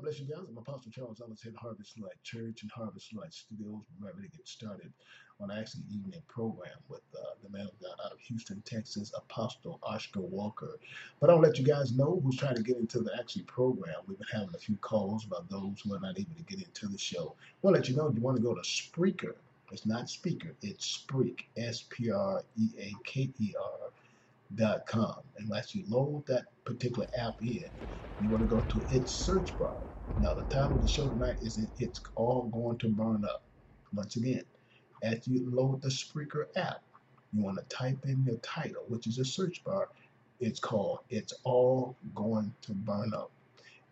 God bless you guys. I'm Apostle Charles Ellis at Harvest Light Church and Harvest Light Studios. We're ready to get started on actually evening program with uh, the man of God out of Houston, Texas, Apostle Oscar Walker. But I'll let you guys know who's trying to get into the actually program. We've been having a few calls about those who are not able to get into the show. We'll let you know if you want to go to Spreaker. It's not Speaker, it's Spreak, S P R E A K E R dot com. And as you load that particular app in, you want to go to its search bar. Now, the title of the show tonight is It's All Going to Burn Up. Once again, as you load the Spreaker app, you want to type in your title, which is a search bar, It's called It's All Going to Burn Up.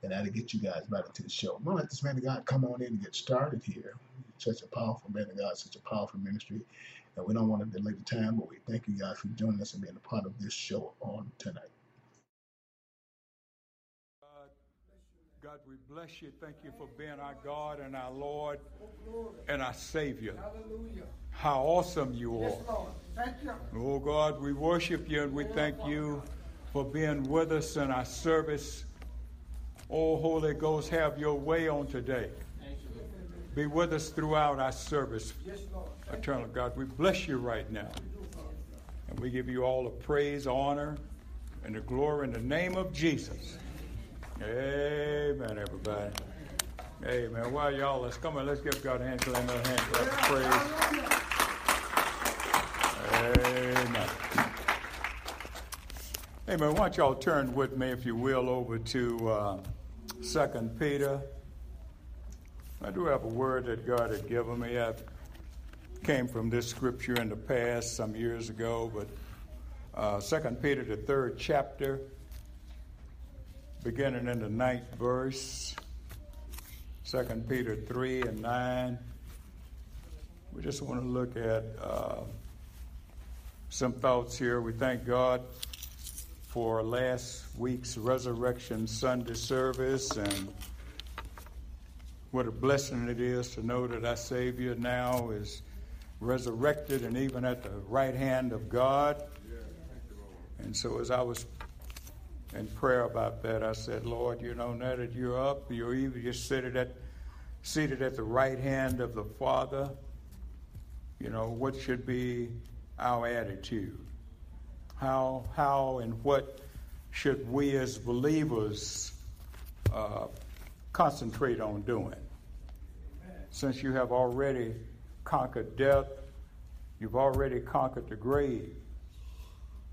And that'll get you guys right into the show. I'm going to let this man of God come on in and get started here. Such a powerful man of God, such a powerful ministry. And we don't want to delay the time, but we thank you guys for joining us and being a part of this show on tonight. God, we bless you. Thank you for being our God and our Lord and our Savior. Hallelujah. How awesome you are. Yes, Lord. Thank you. Oh God, we worship you and we oh, thank you for being with us in our service. Oh Holy Ghost, have your way on today. Be with us throughout our service. Eternal God, we bless you right now. And we give you all the praise, honor, and the glory in the name of Jesus. Amen, everybody. Amen. Well, y'all, let's come on. Let's give God a hand clap, another hand clap praise. Amen. Amen. Why don't y'all turn with me, if you will, over to uh, Peter. I do have a word that God had given me. I came from this scripture in the past some years ago, but uh, Peter, the third chapter beginning in the ninth verse, 2 Peter 3 and 9. We just want to look at uh, some thoughts here. We thank God for last week's Resurrection Sunday service and what a blessing it is to know that our Savior now is resurrected and even at the right hand of God. And so, as I was in prayer about that. I said, Lord, you know, now that you're up, you're even just seated at, seated at the right hand of the Father. You know, what should be our attitude? How, how and what should we as believers uh, concentrate on doing? Since you have already conquered death, you've already conquered the grave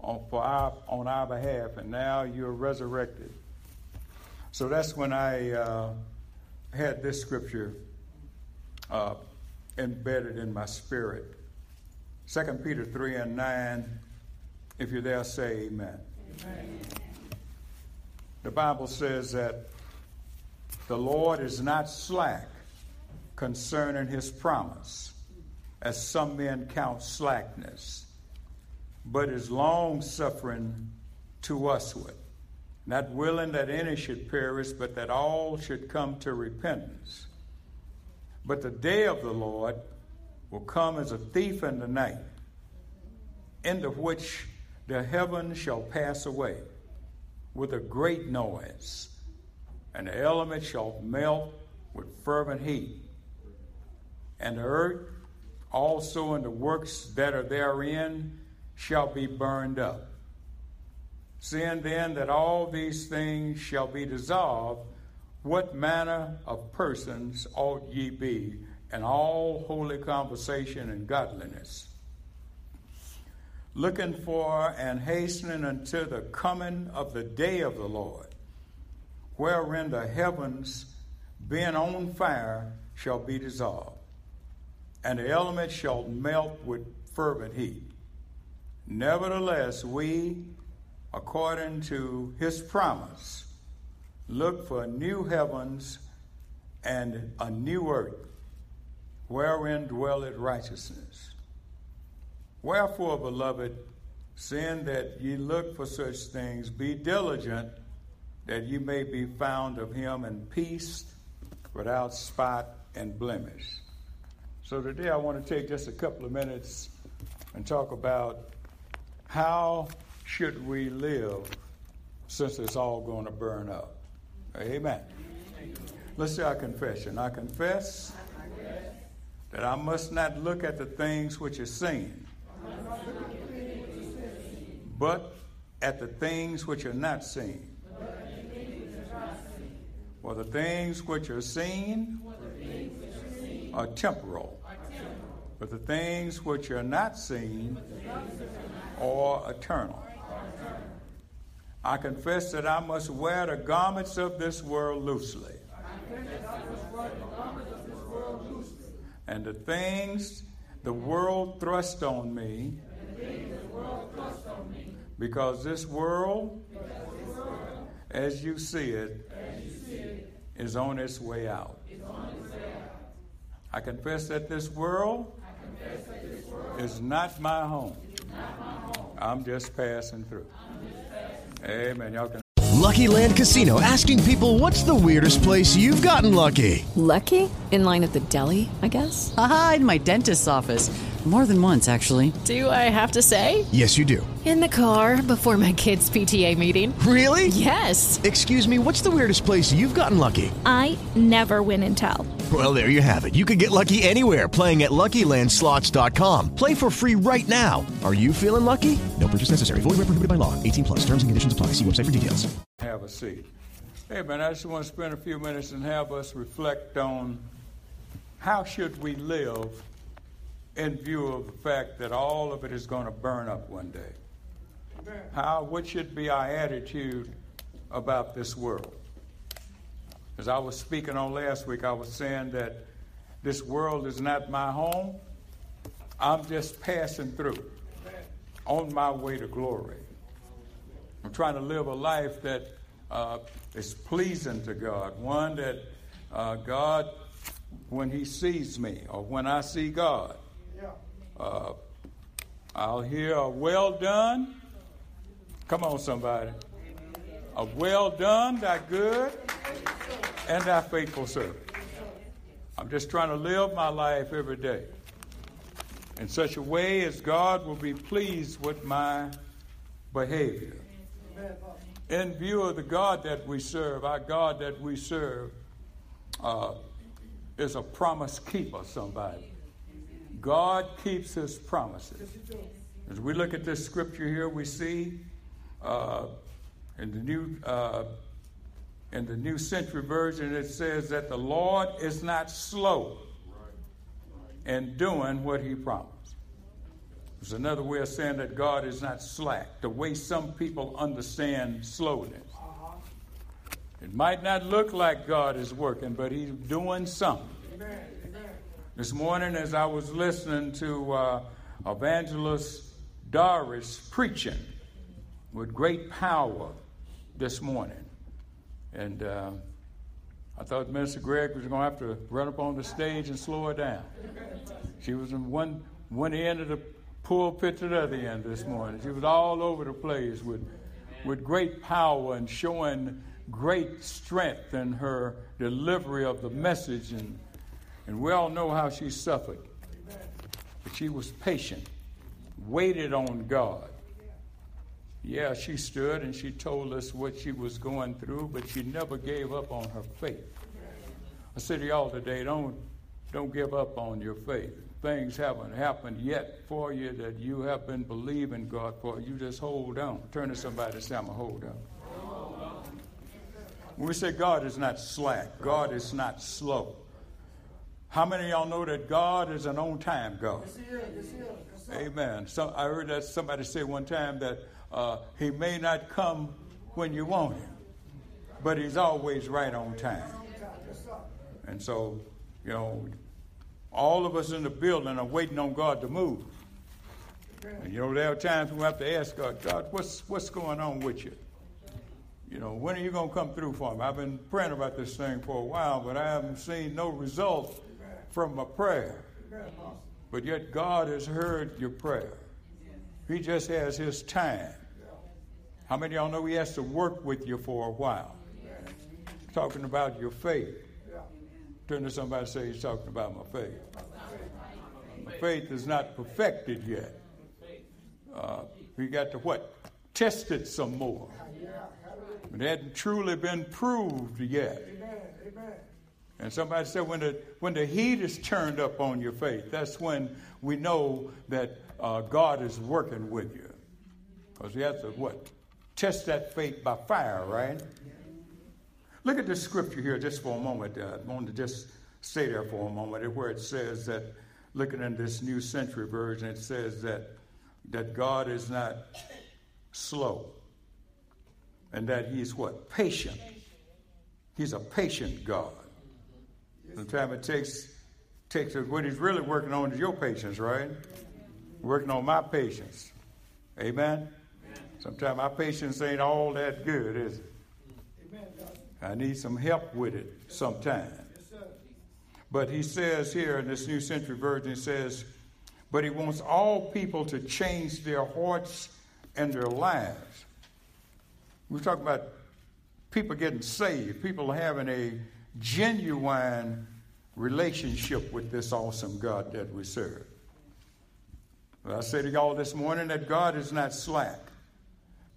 on, for our, on our behalf, and now you're resurrected. So that's when I uh, had this scripture uh, embedded in my spirit. 2 Peter 3 and 9. If you're there, say amen. amen. The Bible says that the Lord is not slack concerning his promise, as some men count slackness but is long suffering to usward, not willing that any should perish, but that all should come to repentance. But the day of the Lord will come as a thief in the night, into which the heavens shall pass away with a great noise, and the elements shall melt with fervent heat. And the earth also and the works that are therein shall be burned up. Seeing then that all these things shall be dissolved, what manner of persons ought ye be in all holy conversation and godliness? Looking for and hastening unto the coming of the day of the Lord, wherein the heavens, being on fire, shall be dissolved, and the elements shall melt with fervent heat. Nevertheless, we, according to his promise, look for new heavens and a new earth, wherein dwelleth righteousness. Wherefore, beloved, seeing that ye look for such things, be diligent that ye may be found of him in peace, without spot and blemish. So today I want to take just a couple of minutes and talk about how should we live since it's all going to burn up? Amen. Let's say our confession. I confess that I must not look at the things which are seen, but at the things which are not seen. For the things which are seen are temporal, but the things which are not seen or eternal. I confess that I must wear the garments of this world loosely. And the things the world thrust on me Because this world, as you see it, is on its way out. I confess that this world is not my home. I'm just passing through. Amen. Y'all can. Lucky Land Casino asking people what's the weirdest place you've gotten lucky? Lucky? In line at the deli, I guess? Aha, in my dentist's office. More than once, actually. Do I have to say? Yes, you do. In the car before my kids' PTA meeting. Really? Yes. Excuse me, what's the weirdest place you've gotten lucky? I never win and tell. Well, there you have it. You can get lucky anywhere playing at LuckyLandSlots.com. Play for free right now. Are you feeling lucky? No purchase necessary. Void where prohibited by law. 18 plus. Terms and conditions apply. See website for details. Have a seat. Hey, man, I just want to spend a few minutes and have us reflect on how should we live in view of the fact that all of it is going to burn up one day. How, what should be our attitude about this world? As I was speaking on last week, I was saying that this world is not my home. I'm just passing through on my way to glory. I'm trying to live a life that uh, is pleasing to God, one that uh, God, when He sees me or when I see God, uh, I'll hear a well done. Come on, somebody. A well done, that good and that faithful servant. I'm just trying to live my life every day in such a way as God will be pleased with my behavior. In view of the God that we serve, our God that we serve uh, is a promise keeper, somebody. God keeps his promises. As we look at this scripture here, we see uh, in the new uh, in the New Century Version it says that the Lord is not slow in doing what He promised. It's another way of saying that God is not slack. The way some people understand slowness. It might not look like God is working, but He's doing something. This morning, as I was listening to uh, Evangelist Doris preaching with great power this morning, and uh, I thought Minister Greg was going to have to run up on the stage and slow her down. She was in one, one end of the pulpit to the other end this morning. She was all over the place with, with great power and showing great strength in her delivery of the message. And, and we all know how she suffered. But she was patient, waited on God. Yeah, she stood and she told us what she was going through, but she never gave up on her faith. I said to y'all today, don't, don't give up on your faith. Things haven't happened yet for you that you have been believing God for. You just hold on. Turn to somebody and say, I'm hold on. When we say God is not slack, God is not slow. How many of y'all know that God is an on time God? Yes, he is. Yes, he is. Amen. So I heard that somebody say one time that uh, he may not come when you want him, but he's always right on time. And so, you know, all of us in the building are waiting on God to move. And you know, there are times we have to ask God, God, what's what's going on with you? You know, when are you going to come through for me? I've been praying about this thing for a while, but I haven't seen no result from my prayer. But yet God has heard your prayer. He just has his time. How many of y'all know he has to work with you for a while? Talking about your faith. Turn to somebody and say he's talking about my faith. My faith is not perfected yet. Uh, we got to what? Test it some more. It hadn't truly been proved yet. And somebody said when the when the heat is turned up on your faith, that's when we know that uh, God is working with you. Because you have to what? Test that faith by fire, right? Look at the scripture here just for a moment. Uh, I want to just stay there for a moment where it says that, looking in this New Century Version, it says that, that God is not slow and that He's what? Patient. He's a patient God. Sometimes it takes, takes what He's really working on is your patience, right? Working on my patience. Amen? Sometimes my patience ain't all that good, is it? Amen, I need some help with it sometimes. But he says here in this New Century Version, he says, but he wants all people to change their hearts and their lives. We're talking about people getting saved, people having a genuine relationship with this awesome God that we serve. I say to y'all this morning that God is not slack.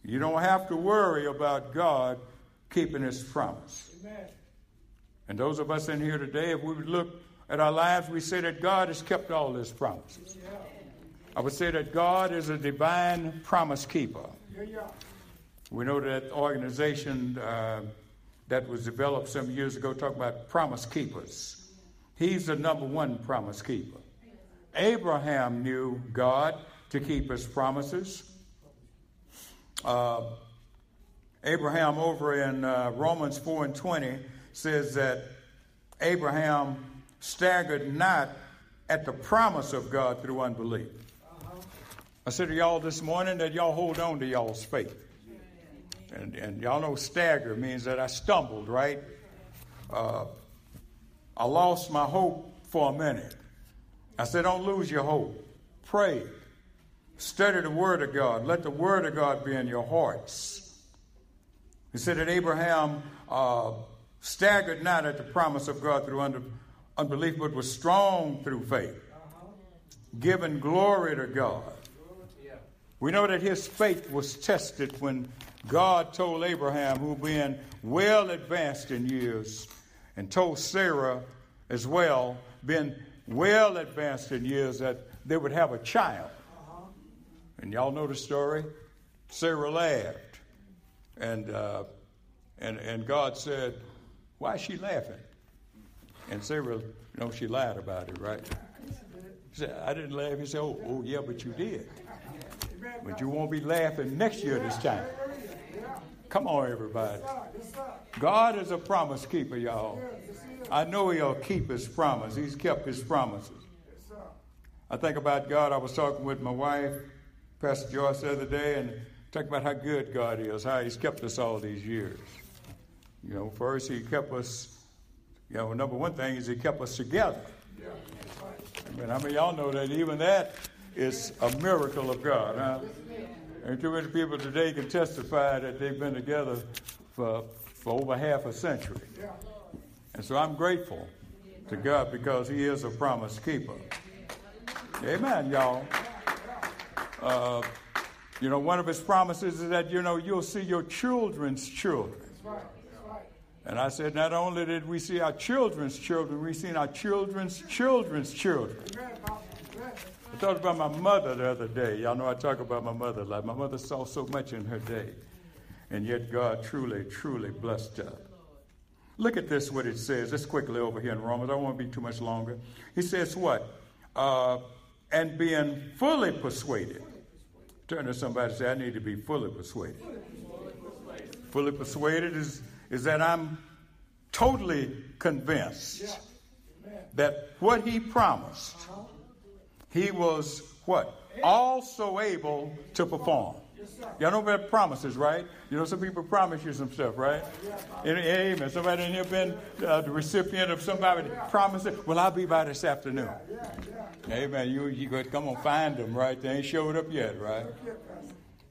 You don't have to worry about God keeping his promise. Amen. And those of us in here today, if we would look at our lives, we say that God has kept all his promises. Yeah. I would say that God is a divine promise keeper. Yeah. We know that organization uh, that was developed some years ago talk about promise keepers. He's the number one promise keeper. Abraham knew God to keep his promises. Uh, Abraham, over in uh, Romans 4 and 20, says that Abraham staggered not at the promise of God through unbelief. I said to y'all this morning that y'all hold on to y'all's faith. And, and y'all know stagger means that I stumbled, right? Uh, I lost my hope for a minute. I said, don't lose your hope. Pray. Study the Word of God. Let the Word of God be in your hearts. He said that Abraham uh, staggered not at the promise of God through under, unbelief, but was strong through faith, giving glory to God. We know that his faith was tested when God told Abraham, who been well advanced in years, and told Sarah as well, been well advanced in years, that they would have a child. And y'all know the story. Sarah laughed. And, uh, and, and God said, Why is she laughing? And Sarah, you know, she lied about it, right? She said, I didn't laugh. He said, Oh, oh yeah, but you did. But you won't be laughing next year this time. Come on, everybody. God is a promise keeper, y'all. I know He'll keep His promise. He's kept His promises. I think about God. I was talking with my wife, Pastor Joyce, the other day, and talking about how good God is, how He's kept us all these years. You know, first He kept us, you know, number one thing is He kept us together. I mean, I mean, y'all know that even that is a miracle of God, huh? And too many people today can testify that they've been together for, for over half a century. And so I'm grateful to God because He is a promise keeper. Amen, y'all. Uh, you know, one of his promises is that, you know, you'll see your children's children. And I said, not only did we see our children's children, we've seen our children's children's children. I talked about my mother the other day. Y'all know I talk about my mother a lot. My mother saw so much in her day, and yet God truly, truly blessed her. Look at this, what it says. Just quickly over here in Romans. I won't be too much longer. He says, what? Uh, and being fully persuaded Turn to somebody and say, I need to be fully persuaded. Fully persuaded is, is that I'm totally convinced that what he promised, he was what? Also able to perform. Y'all know about promises, right? You know, some people promise you some stuff, right? Amen. Somebody in here been uh, the recipient of somebody promising, well, I'll be by this afternoon. Amen. You, you to come on, find them, right? They ain't showed up yet, right?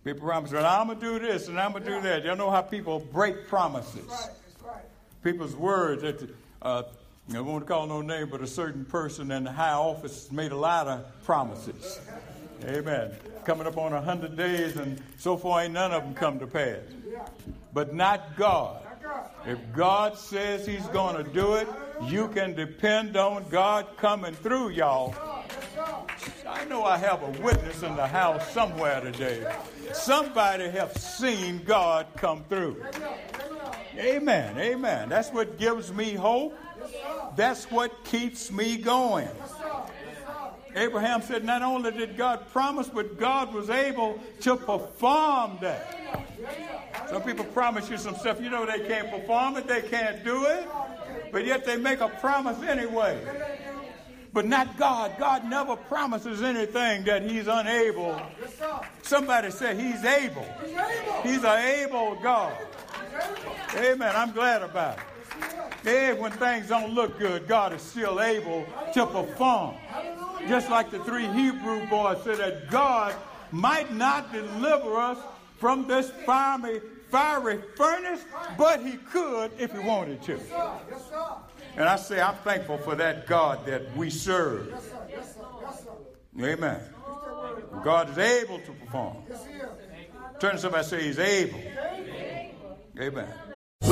People promise, well, I'm going to do this and I'm going to do that. Y'all know how people break promises. People's words that, uh, I won't call no name, but a certain person in the high office made a lot of promises. Amen. Coming up on a hundred days, and so far ain't none of them come to pass. But not God. If God says He's going to do it, you can depend on God coming through, y'all. I know I have a witness in the house somewhere today. Somebody have seen God come through. Amen. Amen. That's what gives me hope. That's what keeps me going. Abraham said, not only did God promise, but God was able to perform that. Some people promise you some stuff, you know they can't perform it, they can't do it, but yet they make a promise anyway. but not God. God never promises anything that He's unable. Somebody say He's able. He's an able God. Amen. I'm glad about it. Hey, when things don't look good, God is still able to perform. Just like the three Hebrew boys said that God might not deliver us from this fiery, fiery furnace, but he could if he wanted to. And I say, I'm thankful for that God that we serve. Amen. God is able to perform. Turn to somebody and say he's able. Amen.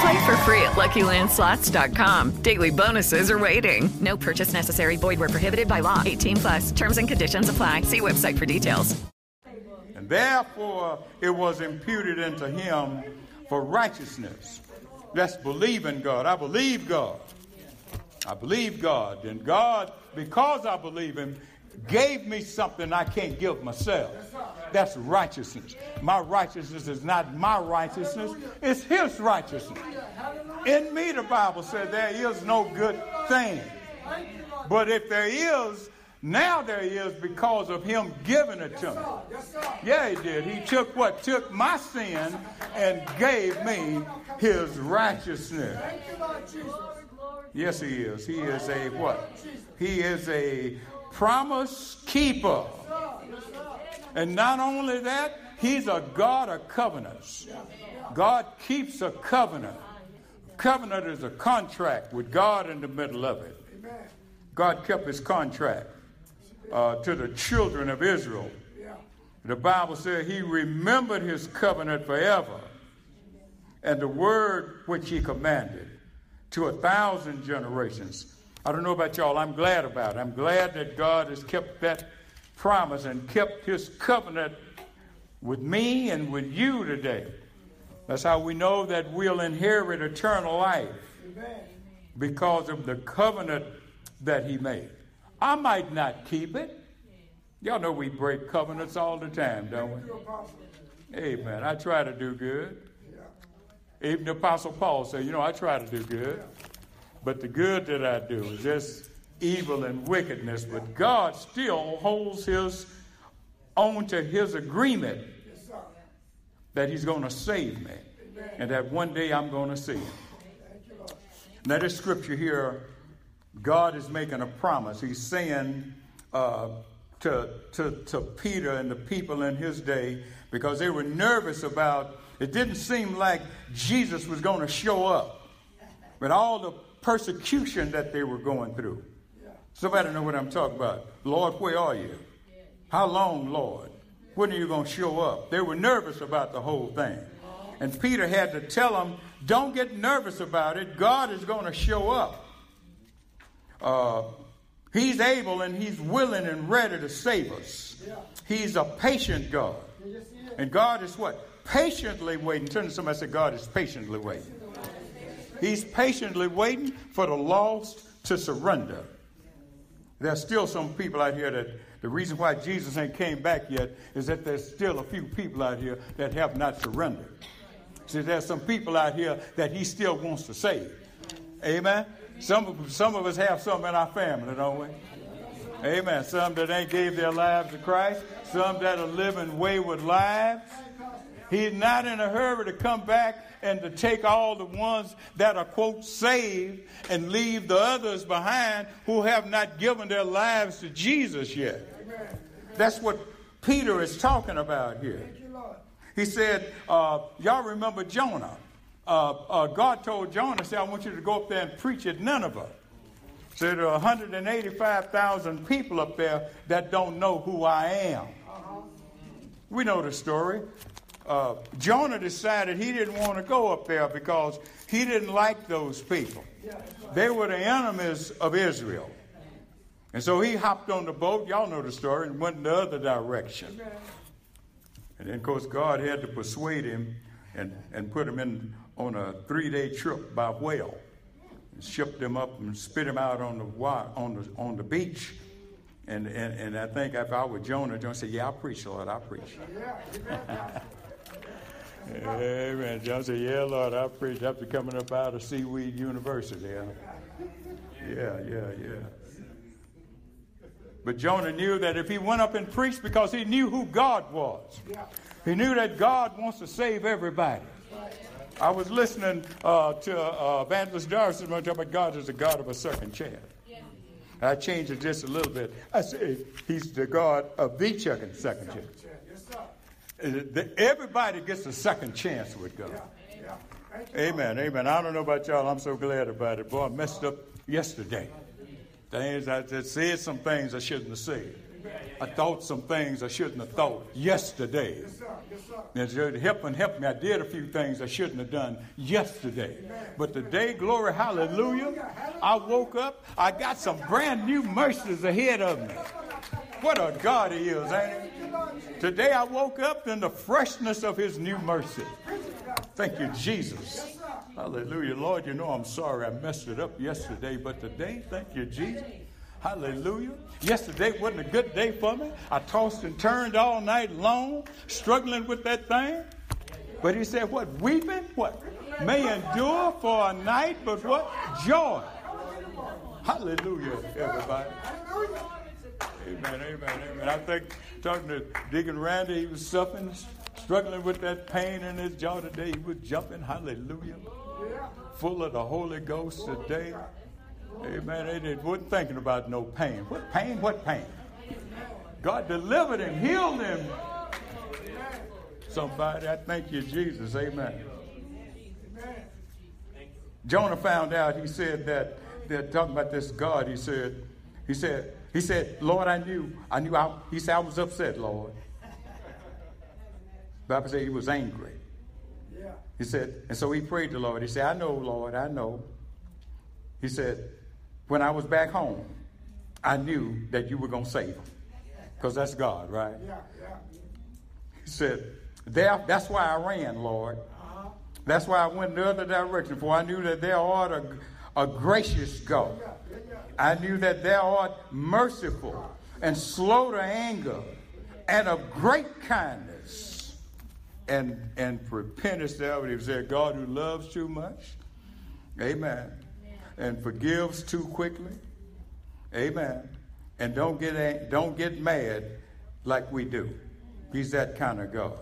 Play for free at LuckyLandSlots.com. Daily bonuses are waiting. No purchase necessary. Void where prohibited by law. 18 plus. Terms and conditions apply. See website for details. And therefore it was imputed unto him for righteousness. Let's believe in God. I believe God. I believe God. And God, because I believe him, gave me something I can't give myself. That's righteousness. My righteousness is not my righteousness, it's His righteousness. In me, the Bible says there is no good thing. But if there is, now there is because of Him giving it to me. Yeah, He did. He took what? Took my sin and gave me His righteousness. Yes, He is. He is a what? He is a promise keeper. And not only that, he's a God of covenants. God keeps a covenant. Covenant is a contract with God in the middle of it. God kept his contract uh, to the children of Israel. The Bible says he remembered his covenant forever and the word which he commanded to a thousand generations. I don't know about y'all. I'm glad about it. I'm glad that God has kept that promise and kept his covenant with me and with you today. That's how we know that we'll inherit eternal life because of the covenant that he made. I might not keep it. Y'all know we break covenants all the time, don't we? Amen. I try to do good. Even the Apostle Paul said, you know, I try to do good. But the good that I do is just evil and wickedness. But God still holds his on to his agreement that he's going to save me and that one day I'm going to see him. Now, this scripture here, God is making a promise. He's saying uh, to, to, to Peter and the people in his day, because they were nervous about it, didn't seem like Jesus was going to show up. But all the persecution that they were going through. Somebody know what I'm talking about. Lord, where are you? How long, Lord? When are you going to show up? They were nervous about the whole thing. And Peter had to tell them, don't get nervous about it. God is going to show up. Uh, he's able and he's willing and ready to save us. He's a patient God. And God is what? Patiently waiting. Turn to somebody and say, God is patiently waiting. He's patiently waiting for the lost to surrender. There's still some people out here that the reason why Jesus ain't came back yet is that there's still a few people out here that have not surrendered. See, there's some people out here that he still wants to save. Amen. Some, some of us have some in our family, don't we? Amen. Some that ain't gave their lives to Christ. Some that are living wayward lives. He's not in a hurry to come back and to take all the ones that are, quote, saved and leave the others behind who have not given their lives to Jesus yet. That's what Peter is talking about here. He said, uh, Y'all remember Jonah? uh, uh, God told Jonah, "Say, I want you to go up there and preach at Nineveh." So there are 185,000 people up there that don't know who I am. We know the story. Uh, Jonah decided he didn't want to go up there because he didn't like those people. They were the enemies of Israel. And so he hopped on the boat, y'all know the story, and went in the other direction. And then, of course, God had to persuade him and, and put him in on a three day trip by whale. And shipped him up and spit him out on the, on the, on the beach. And, and, and I think if I were Jonah, Jonah said, Yeah, I preach, Lord, I preach. Amen. John said, Yeah, Lord, I preach after coming up out of Seaweed University. Yeah, yeah, yeah. yeah. But Jonah knew that if he went up and preached because he knew who God was, he knew that God wants to save everybody. I was listening uh, to uh, Evangelist Darcy talking about God is the God of a second chance. I changed it just a little bit. I said, he's the God of the second chance. Everybody gets a second chance with God. Amen. Amen. I don't know about y'all. I'm so glad about it. Boy, I messed up yesterday. Things I just said some things I shouldn't have said. I thought some things I shouldn't have thought yesterday. And to help and help me, I did a few things I shouldn't have done yesterday. But today, glory, hallelujah, I woke up, I got some brand new mercies ahead of me. What a God He is, ain't He? Today I woke up in the freshness of His new mercy. Thank you, Jesus. Hallelujah. Lord, you know I'm sorry I messed it up yesterday, but today, thank you, Jesus. Hallelujah. Yesterday wasn't a good day for me. I tossed and turned all night long, struggling with that thing. But he said, What? Weeping? What? May endure for a night, but what? Joy. Hallelujah, everybody. Amen, amen, amen. I think talking to Deacon Randy, he was suffering, struggling with that pain in his jaw today. He was jumping, hallelujah. Full of the Holy Ghost today. Amen. They wasn't thinking about no pain. What pain? What pain? God delivered him, healed him. Somebody, I thank you, Jesus. Amen. Jonah found out, he said that they're talking about this God. He said, he said, he said, Lord, I knew, I knew, I, he said, I was upset, Lord. The Bible said he was angry. He said, and so he prayed to Lord. He said, I know, Lord, I know. He said, when I was back home, I knew that you were going to save him. Because that's God, right? Yeah, yeah. He said, there, that's why I ran, Lord. Uh-huh. That's why I went the other direction, for I knew that there art a, a gracious God. I knew that thou art merciful and slow to anger and of great kindness and, and repentance. There, he said, God who loves too much. Amen and forgives too quickly. Amen. And don't get, don't get mad like we do. He's that kind of God.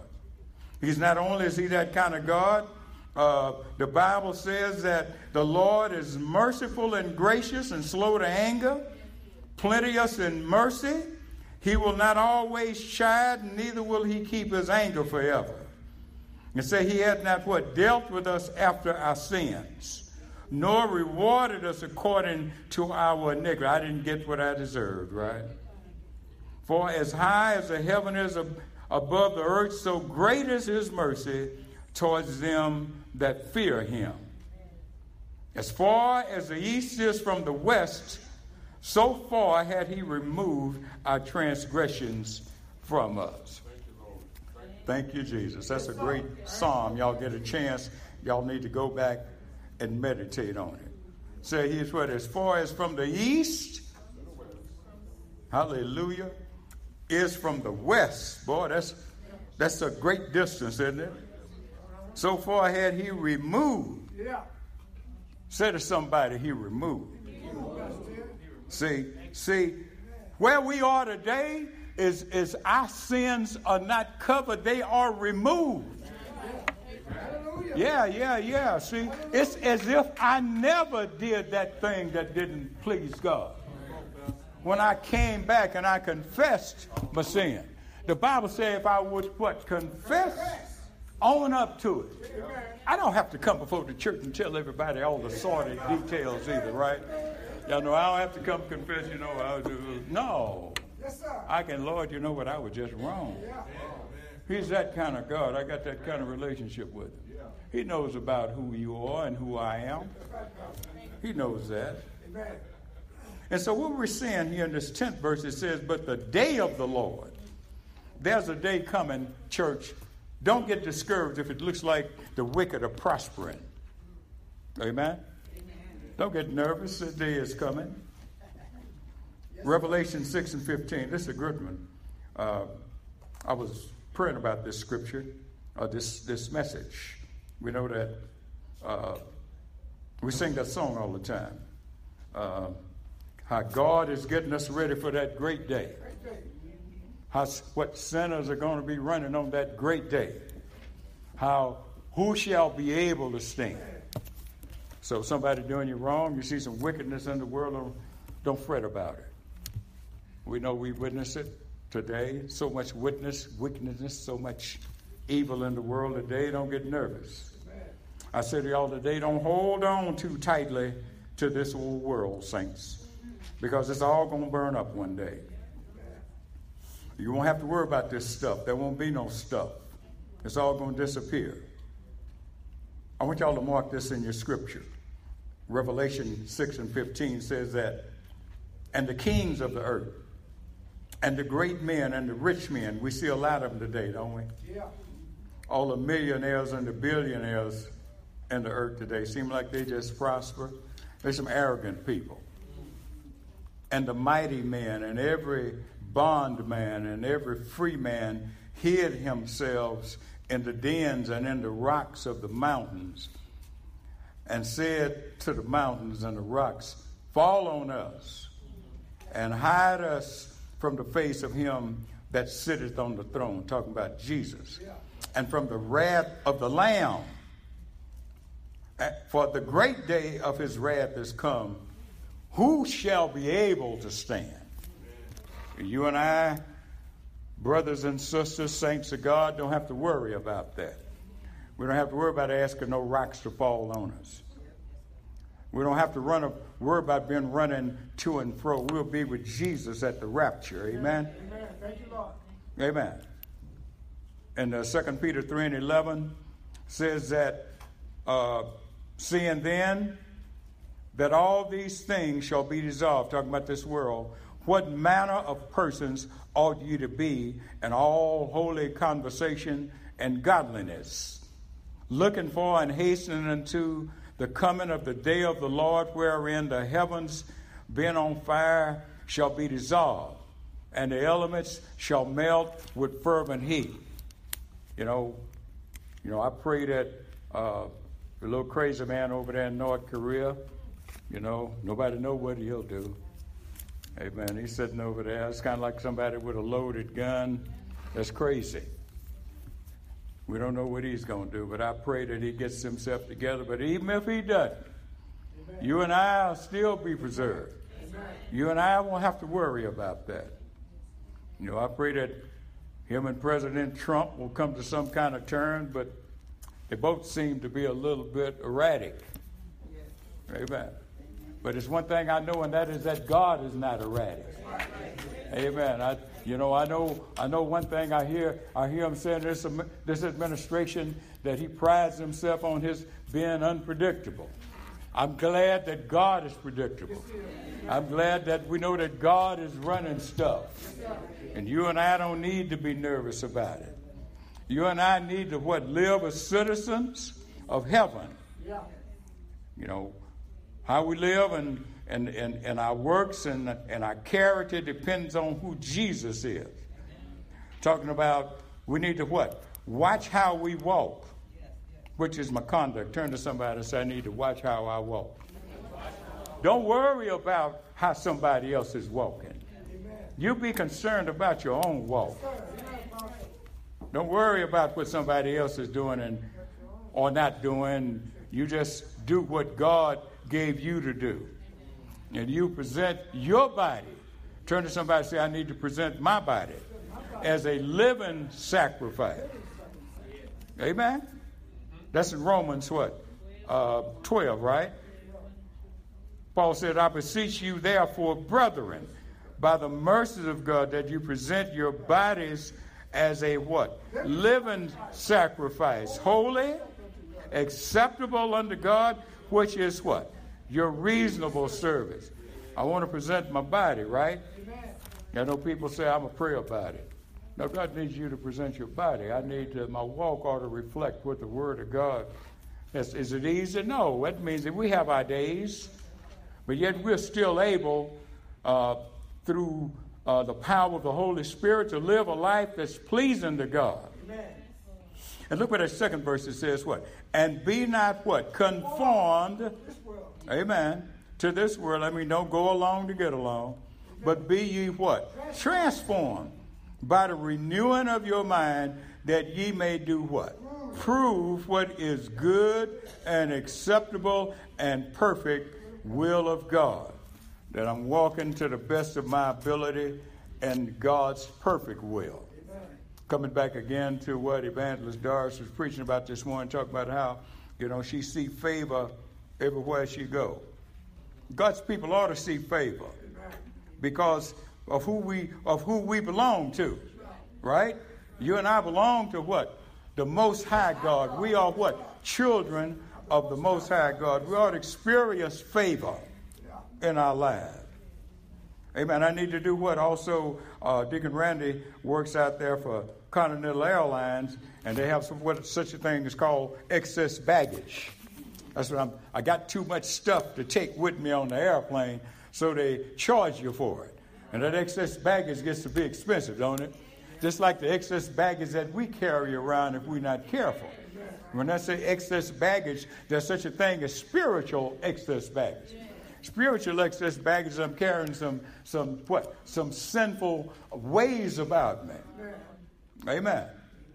He's not only is he that kind of God, uh, the Bible says that the Lord is merciful and gracious and slow to anger, plenteous in mercy. He will not always chide, neither will he keep his anger forever. And say he has not what dealt with us after our sins nor rewarded us according to our iniquity. I didn't get what I deserved, right? For as high as the heaven is above the earth, so great is his mercy towards them that fear him. As far as the east is from the west, so far had he removed our transgressions from us. Thank you, Lord. Thank you, Jesus. That's a great psalm. Y'all get a chance. Y'all need to go back and meditate on it. Say he's what as far as from the east, hallelujah, is from the west. Boy, that's that's a great distance, isn't it? So far had he removed. Yeah. Say to somebody, he removed. See, see, where we are today is, is our sins are not covered, they are removed. Yeah, yeah, yeah. See, it's as if I never did that thing that didn't please God. When I came back and I confessed my sin. The Bible says if I would what confess Own up to it. I don't have to come before the church and tell everybody all the sordid details either, right? Y'all know I don't have to come confess, you know, I do. No. I can, Lord, you know what, I was just wrong. He's that kind of God. I got that kind of relationship with him. He knows about who you are and who I am. He knows that. And so what we're seeing here in this 10th verse, it says, But the day of the Lord, there's a day coming, church. Don't get discouraged if it looks like the wicked are prospering. Amen? Don't get nervous. The day is coming. Revelation 6 and 15. This is a good one. Uh, I was praying about this scripture, uh, this, this message. We know that uh, we sing that song all the time. Uh, how God is getting us ready for that great day. How what sinners are going to be running on that great day. How who shall be able to stand? So somebody doing you wrong, you see some wickedness in the world, don't, don't fret about it. We know we witness it today. So much witness, wickedness, so much evil in the world today. Don't get nervous. I said to y'all today, don't hold on too tightly to this old world, saints, because it's all going to burn up one day. You won't have to worry about this stuff. There won't be no stuff. It's all going to disappear. I want y'all to mark this in your scripture. Revelation 6 and 15 says that, and the kings of the earth, and the great men and the rich men, we see a lot of them today, don't we? Yeah. All the millionaires and the billionaires in the earth today seem like they just prosper. They're some arrogant people. And the mighty men and every bondman and every free man hid himself in the dens and in the rocks of the mountains and said to the mountains and the rocks, Fall on us and hide us from the face of him that sitteth on the throne, talking about Jesus, and from the wrath of the Lamb. Eh, for the great day of his wrath is come. Who shall be able to stand? You and I, brothers and sisters, saints of God, don't have to worry about that. We don't have to worry about asking no rocks to fall on us. We don't have to run a, worry about being running to and fro. We'll be with Jesus at the rapture. Amen. Amen. Thank you, Lord. Amen. And uh, 2 Peter 3 and 11 says that, uh, seeing then that all these things shall be dissolved, talking about this world, what manner of persons ought you to be in all holy conversation and godliness, looking for and hastening unto the coming of the day of the Lord, wherein the heavens, being on fire, shall be dissolved, and the elements shall melt with fervent heat. You know, you know, I pray that uh, the little crazy man over there in North Korea, you know, nobody know what he'll do. Amen. He's sitting over there. It's kind of like somebody with a loaded gun. That's crazy. We don't know what he's going to do, but I pray that he gets himself together. But even if he doesn't, Amen. you and I will still be preserved. Amen. You and I won't have to worry about that. You know, I pray that him and President Trump will come to some kind of turn, but they both seem to be a little bit erratic. Amen. But it's one thing I know, and that is that God is not erratic. Amen. I, you know, I know, I know one thing I hear, I hear him saying this, this administration that he prides himself on his being unpredictable. I'm glad that God is predictable. I'm glad that we know that God is running stuff. And you and I don't need to be nervous about it. You and I need to what live as citizens of heaven. You know, how we live and and, and, and our works and, and our character depends on who Jesus is. Talking about we need to what? Watch how we walk, which is my conduct. Turn to somebody and say, I need to watch how I walk. Don't worry about how somebody else is walking. You be concerned about your own walk. Don't worry about what somebody else is doing and or not doing. You just do what God gave you to do and you present your body, turn to somebody and say, I need to present my body as a living sacrifice. Amen? That's in Romans what? Uh, 12, right? Paul said, I beseech you, therefore, brethren, by the mercies of God, that you present your bodies as a what? Living sacrifice, holy, acceptable unto God, which is what? Your reasonable service. I want to present my body, right? I know people say I'm a prayer body. Now, God needs you to present your body. I need to, my walk ought to reflect what the Word of God is. Is it easy? No. That means that we have our days. But yet we're still able, uh, through uh, the power of the Holy Spirit, to live a life that's pleasing to God. Amen. And look what that second verse it says what? And be not what? Conformed. Amen. To this world. I mean, don't go along to get along. But be ye what? Transformed by the renewing of your mind that ye may do what? Prove what is good and acceptable and perfect will of God, that I'm walking to the best of my ability and God's perfect will. Coming back again to what Evangelist Doris was preaching about this morning, talking about how, you know, she see favor everywhere she go. God's people ought to see favor because of who we of who we belong to. Right? You and I belong to what? The most high God. We are what? Children of the Most High God. We ought to experience favor in our lives. Amen. I need to do what? Also, uh, Deacon Randy works out there for Continental Airlines, and they have some, what such a thing is called excess baggage. That's what I'm. I got too much stuff to take with me on the airplane, so they charge you for it. And that excess baggage gets to be expensive, don't it? Just like the excess baggage that we carry around if we're not careful. When I say excess baggage, there's such a thing as spiritual excess baggage. Spiritual excess baggage, I'm carrying some, some what? Some sinful ways about me. Amen.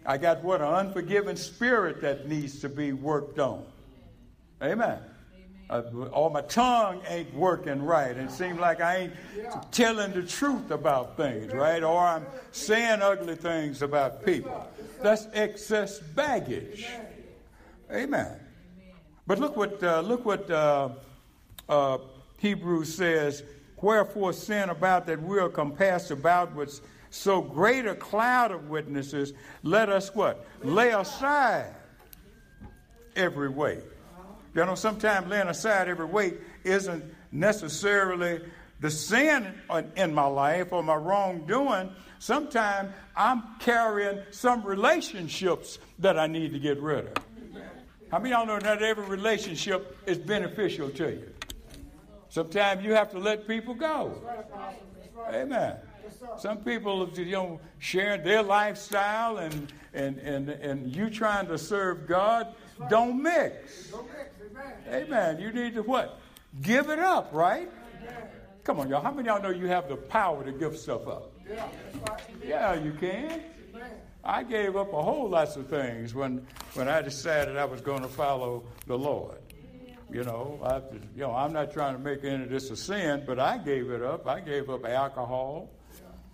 I got what? An unforgiving spirit that needs to be worked on. Amen. Uh, or my tongue ain't working right. It seems like I ain't telling the truth about things, right? Or I'm saying ugly things about people. That's excess baggage. Amen. But look what uh, look what uh, uh, Hebrews says. Wherefore sin about that we are compassed about with so great a cloud of witnesses. Let us what lay aside every weight. You know, sometimes laying aside every weight isn't necessarily the sin in my life or my wrongdoing. Sometimes I'm carrying some relationships that I need to get rid of. How many y'all know not every relationship is beneficial to you? Sometimes you have to let people go. Amen. Some people, you know, sharing their lifestyle and, and, and, and you trying to serve God don't mix. Amen. You need to what? Give it up, right? Come on, y'all. How many y'all know you have the power to give stuff up? Yeah, you can. I gave up a whole lot of things when, when I decided I was going to follow the Lord. You know, I, you know, I'm not trying to make any of this a sin, but I gave it up. I gave up alcohol.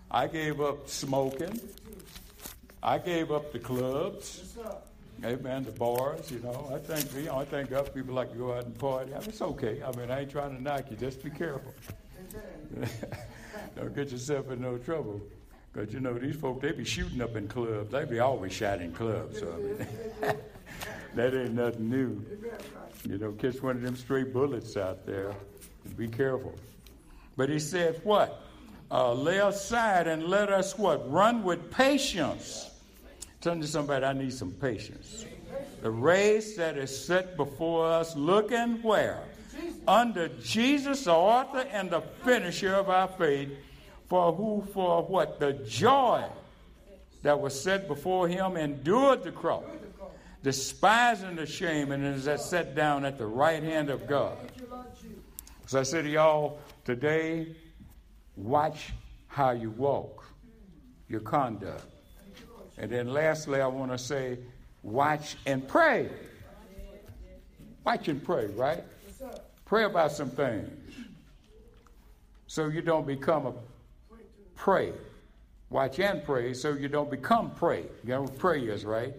I gave up smoking. I gave up the clubs. Amen. The bars, you know. I think you know, I think other people like to go out and party. I mean, it's okay. I mean, I ain't trying to knock you. Just be careful. Don't get yourself in no trouble. Because, you know, these folk, they be shooting up in clubs. They be always shot in clubs. So, I mean, that ain't nothing new. You know, catch one of them stray bullets out there. Be careful. But he said, what? Uh, lay aside and let us what? Run with patience. Tell to somebody, I need some patience. The race that is set before us, looking where? Under Jesus, the author and the finisher of our faith for who, for what? The joy that was set before him endured the cross, despising the shame, and is set down at the right hand of God. So I say to y'all today, watch how you walk, your conduct. And then lastly, I want to say, watch and pray. Watch and pray, right? Prey about some things so you don't become a Pray. Watch and pray so you don't become prey. You know what prey is, right?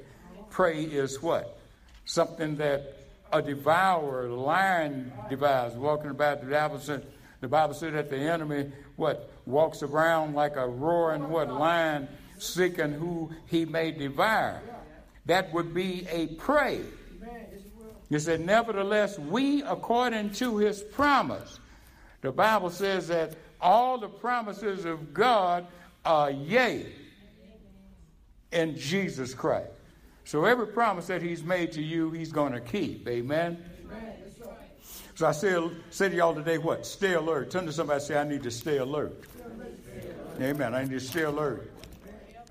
Prey is what? Something that a devourer, lion devours, walking about. The Bible said, the Bible said that the enemy, what, walks around like a roaring, what, lion, seeking who he may devour. That would be a prey. He said, Nevertheless, we, according to his promise, the Bible says that all the promises of God are yea in Jesus Christ. So every promise that he's made to you, he's going to keep. Amen. So I say, say to y'all today, what? Stay alert. Turn to somebody and say, I need to stay alert. Amen. I need to stay alert.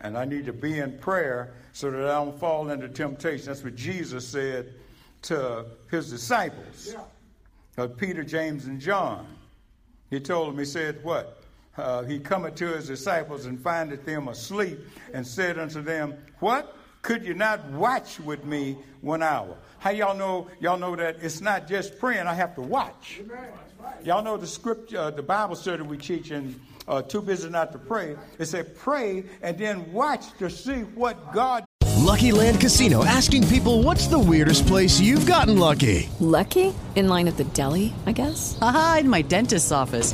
And I need to be in prayer so that I don't fall into temptation. That's what Jesus said to his disciples, uh, Peter, James, and John. He told them, he said, what? Uh, he cometh to his disciples and findeth them asleep and said unto them, What? Could you not watch with me one hour? How y'all know? Y'all know that it's not just praying. I have to watch. Y'all know the scripture, uh, the Bible study we teach in uh, Too Busy Not to Pray. It said pray and then watch to see what God. Lucky Land Casino asking people, "What's the weirdest place you've gotten lucky?" Lucky in line at the deli, I guess. Aha, in my dentist's office.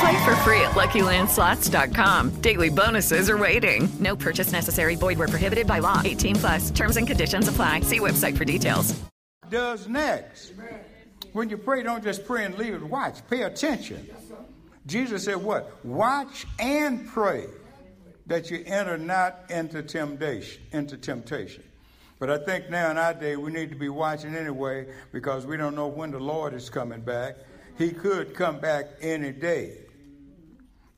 Play for free at LuckyLandSlots.com. Daily bonuses are waiting. No purchase necessary. Void where prohibited by law. 18 plus. Terms and conditions apply. See website for details. Does next. When you pray, don't just pray and leave it. Watch. Pay attention. Jesus said, "What? Watch and pray, that you enter not into temptation." Into temptation. But I think now in our day we need to be watching anyway because we don't know when the Lord is coming back. He could come back any day.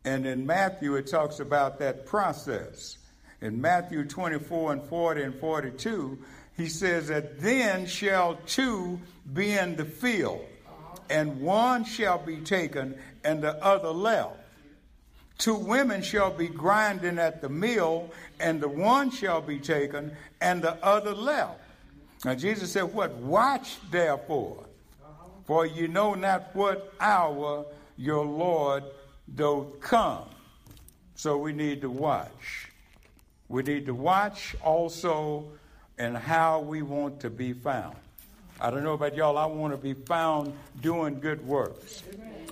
And in Matthew, it talks about that process. In Matthew 24 and 40 and 42, he says that then shall two be in the field, and one shall be taken and the other left. Two women shall be grinding at the mill, and the one shall be taken and the other left. Now, Jesus said, What? Watch therefore, for you know not what hour your Lord doth come. So we need to watch. We need to watch also in how we want to be found. I don't know about y'all, I want to be found doing good works.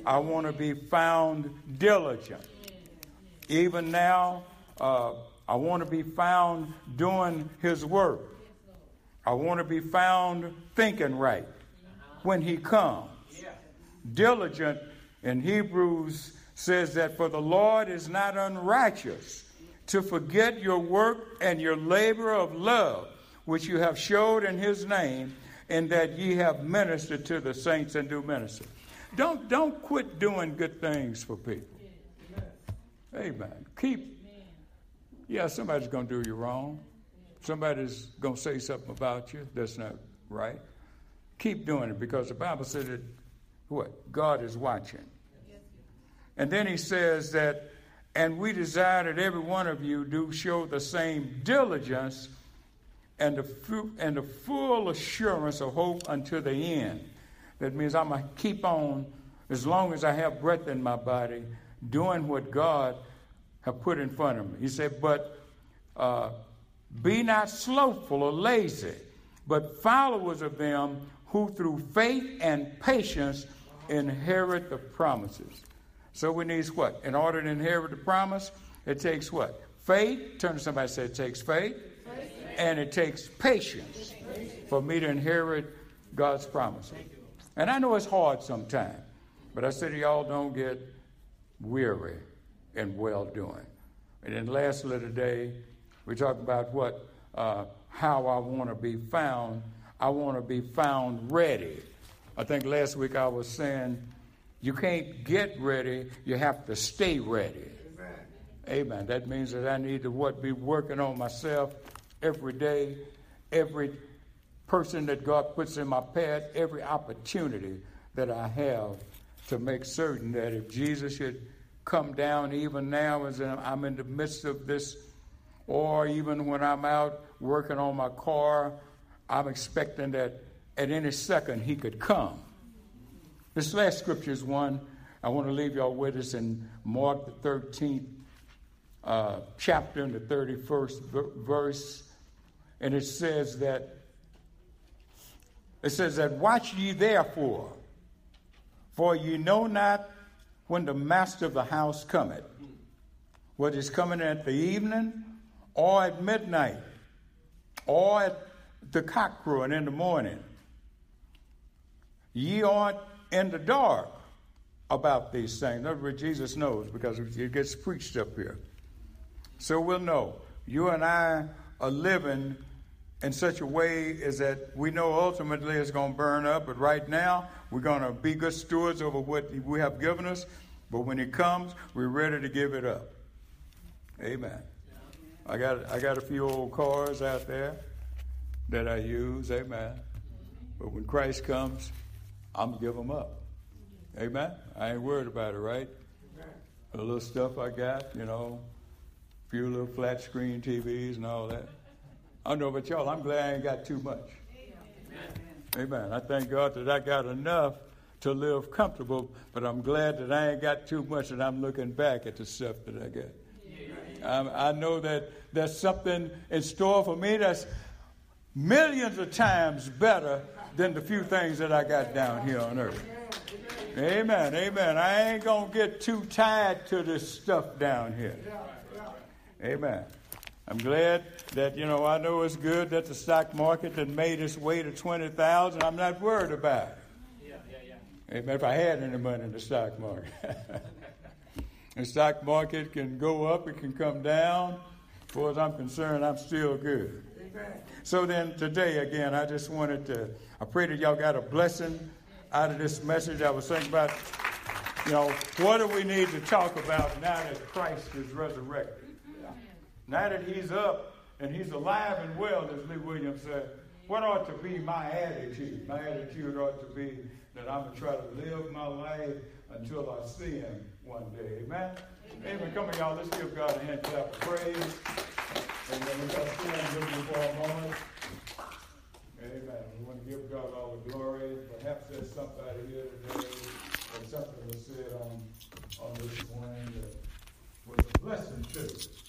I want to be found diligent. Even now, uh, I want to be found doing His work. I want to be found thinking right when He comes. Diligent in Hebrews says that for the Lord is not unrighteous to forget your work and your labor of love, which you have showed in His name, and that ye have ministered to the saints and do minister. Don't, don't quit doing good things for people. Amen. Keep, yeah, somebody's going to do you wrong. Somebody's going to say something about you that's not right. Keep doing it because the Bible says that what? God is watching. And then he says that, and we desire that every one of you do show the same diligence and the, fu- and the full assurance of hope until the end. That means I'm going to keep on, as long as I have breath in my body, doing what God have put in front of me. He said, but uh, be not slothful or lazy, but followers of them who through faith and patience inherit the promises. So we need what? In order to inherit the promise, it takes what? Faith. Turn to somebody and say it takes faith. faith. And it takes patience for me to inherit God's promises. And I know it's hard sometimes, but I to y'all, don't get weary in well doing. And then lastly today, we talk about what, uh, how I want to be found. I want to be found ready. I think last week I was saying you can't get ready, you have to stay ready. Amen. Amen. That means that I need to what be working on myself every day, every person that God puts in my path, every opportunity that I have to make certain that if Jesus should come down even now as I'm in the midst of this, or even when I'm out working on my car, I'm expecting that at any second he could come. This last scripture is one I want to leave y'all with us in Mark the 13th uh, chapter in the 31st verse. And it says that, it says that, watch ye therefore, for ye know not when the master of the house cometh, whether it's coming at the evening or at midnight or at the cock crowing in the morning. Ye aren't in the dark about these things. In Jesus knows because it gets preached up here. So we'll know. You and I are living in such a way is that we know ultimately it's going to burn up, but right now we're going to be good stewards over what we have given us. But when it comes, we're ready to give it up. Amen. I got I got a few old cars out there that I use. Amen. But when Christ comes, I'm gonna give them up. Amen. I ain't worried about it, right? The little stuff I got, you know, a few little flat screen TVs and all that. I know about y'all. I'm glad I ain't got too much. Amen. Amen. I thank God that I got enough to live comfortable, but I'm glad that I ain't got too much and I'm looking back at the stuff that I got. I know that there's something in store for me that's millions of times better than the few things that I got down here on earth. Amen. Amen. I ain't going to get too tied to this stuff down here. Amen. I'm glad that, you know, I know it's good that the stock market had made its way to 20,000. I'm not worried about it. Yeah, yeah, yeah. Amen. If I had any money in the stock market. the stock market can go up, it can come down. As far as I'm concerned, I'm still good. So then today, again, I just wanted to, I pray that y'all got a blessing out of this message. I was thinking about, you know, what do we need to talk about now that Christ is resurrected? Now that he's up and he's alive and well, as Lee Williams said, what ought to be my attitude? My attitude ought to be that I'm going to try to live my life until I see him one day. Amen? Amen. Amen. Come on, y'all. Let's give God a hand clap of praise. And then we got to stand for a moment. Amen. We want to give God all the glory. Perhaps there's somebody here today or something was said on, on this morning that was a blessing to.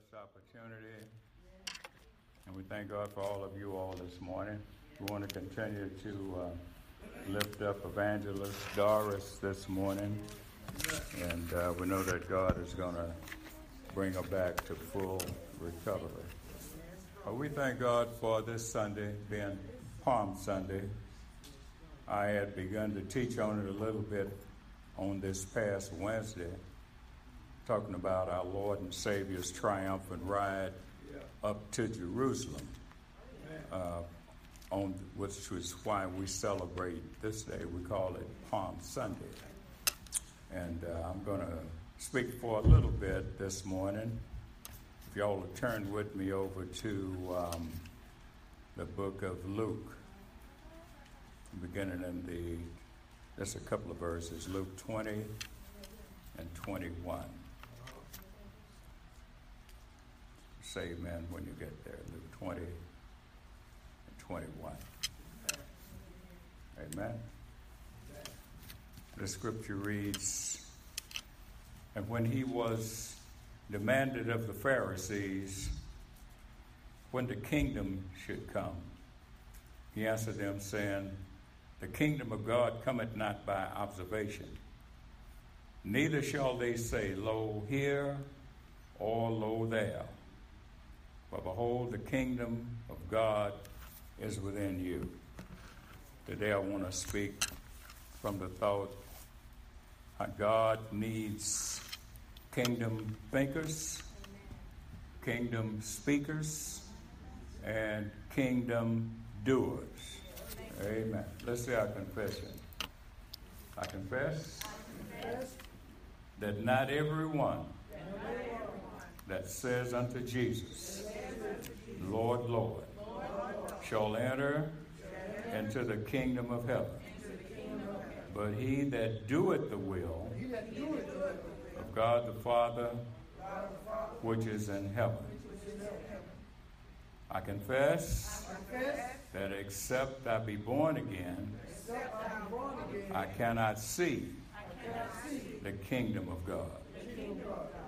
This opportunity. And we thank God for all of you all this morning. We want to continue to uh, lift up Evangelist Doris this morning. And uh, we know that God is going to bring her back to full recovery. Uh, we thank God for this Sunday being Palm Sunday. I had begun to teach on it a little bit on this past Wednesday, talking about our Lord and Savior's triumphant ride up to Jerusalem, uh, on which is why we celebrate this day. We call it Palm Sunday, and uh, I'm going to speak for a little bit this morning. If y'all will turn with me over to um, the book of Luke, beginning in the just a couple of verses, Luke 20 and 21. Say amen when you get there, Luke 20 and 21. Amen. The scripture reads, And when he was demanded of the Pharisees when the kingdom should come, he answered them, saying, the kingdom of God cometh not by observation. Neither shall they say, Lo here or lo there. But behold, the kingdom of God is within you. Today I want to speak from the thought God needs kingdom thinkers, kingdom speakers, and kingdom doers. Amen. Let's say our confession. I confess, I confess that not everyone that says unto Jesus, Lord, Lord, shall enter into the kingdom of heaven, but he that doeth the will of God the Father, which is in heaven. I confess, I confess that except I be born again, I cannot see the kingdom of God. Kingdom of God.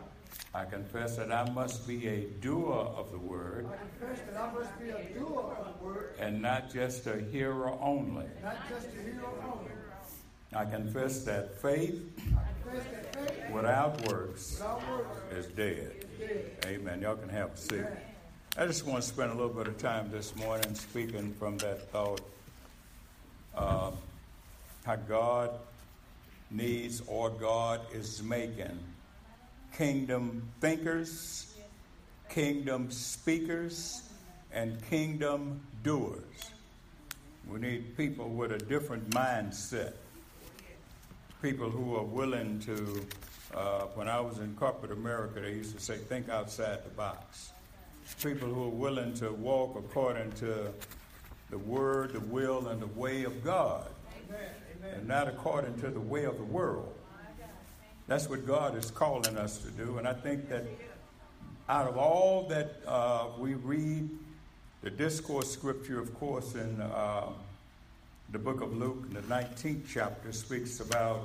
I confess that I must be a doer of the word. I confess that I must be a doer of the Word, and not just a hearer only. Hearer only. I confess that faith, confess that faith without, works without works, is dead. dead. Amen. Y'all can have a seat. I just want to spend a little bit of time this morning speaking from that thought uh, how God needs or God is making kingdom thinkers, kingdom speakers, and kingdom doers. We need people with a different mindset, people who are willing to. Uh, when I was in corporate America, they used to say, think outside the box people who are willing to walk according to the word, the will, and the way of God, Amen. and not according to the way of the world. That's what God is calling us to do. And I think that out of all that uh, we read, the discourse scripture, of course, in uh, the book of Luke, in the 19th chapter, speaks about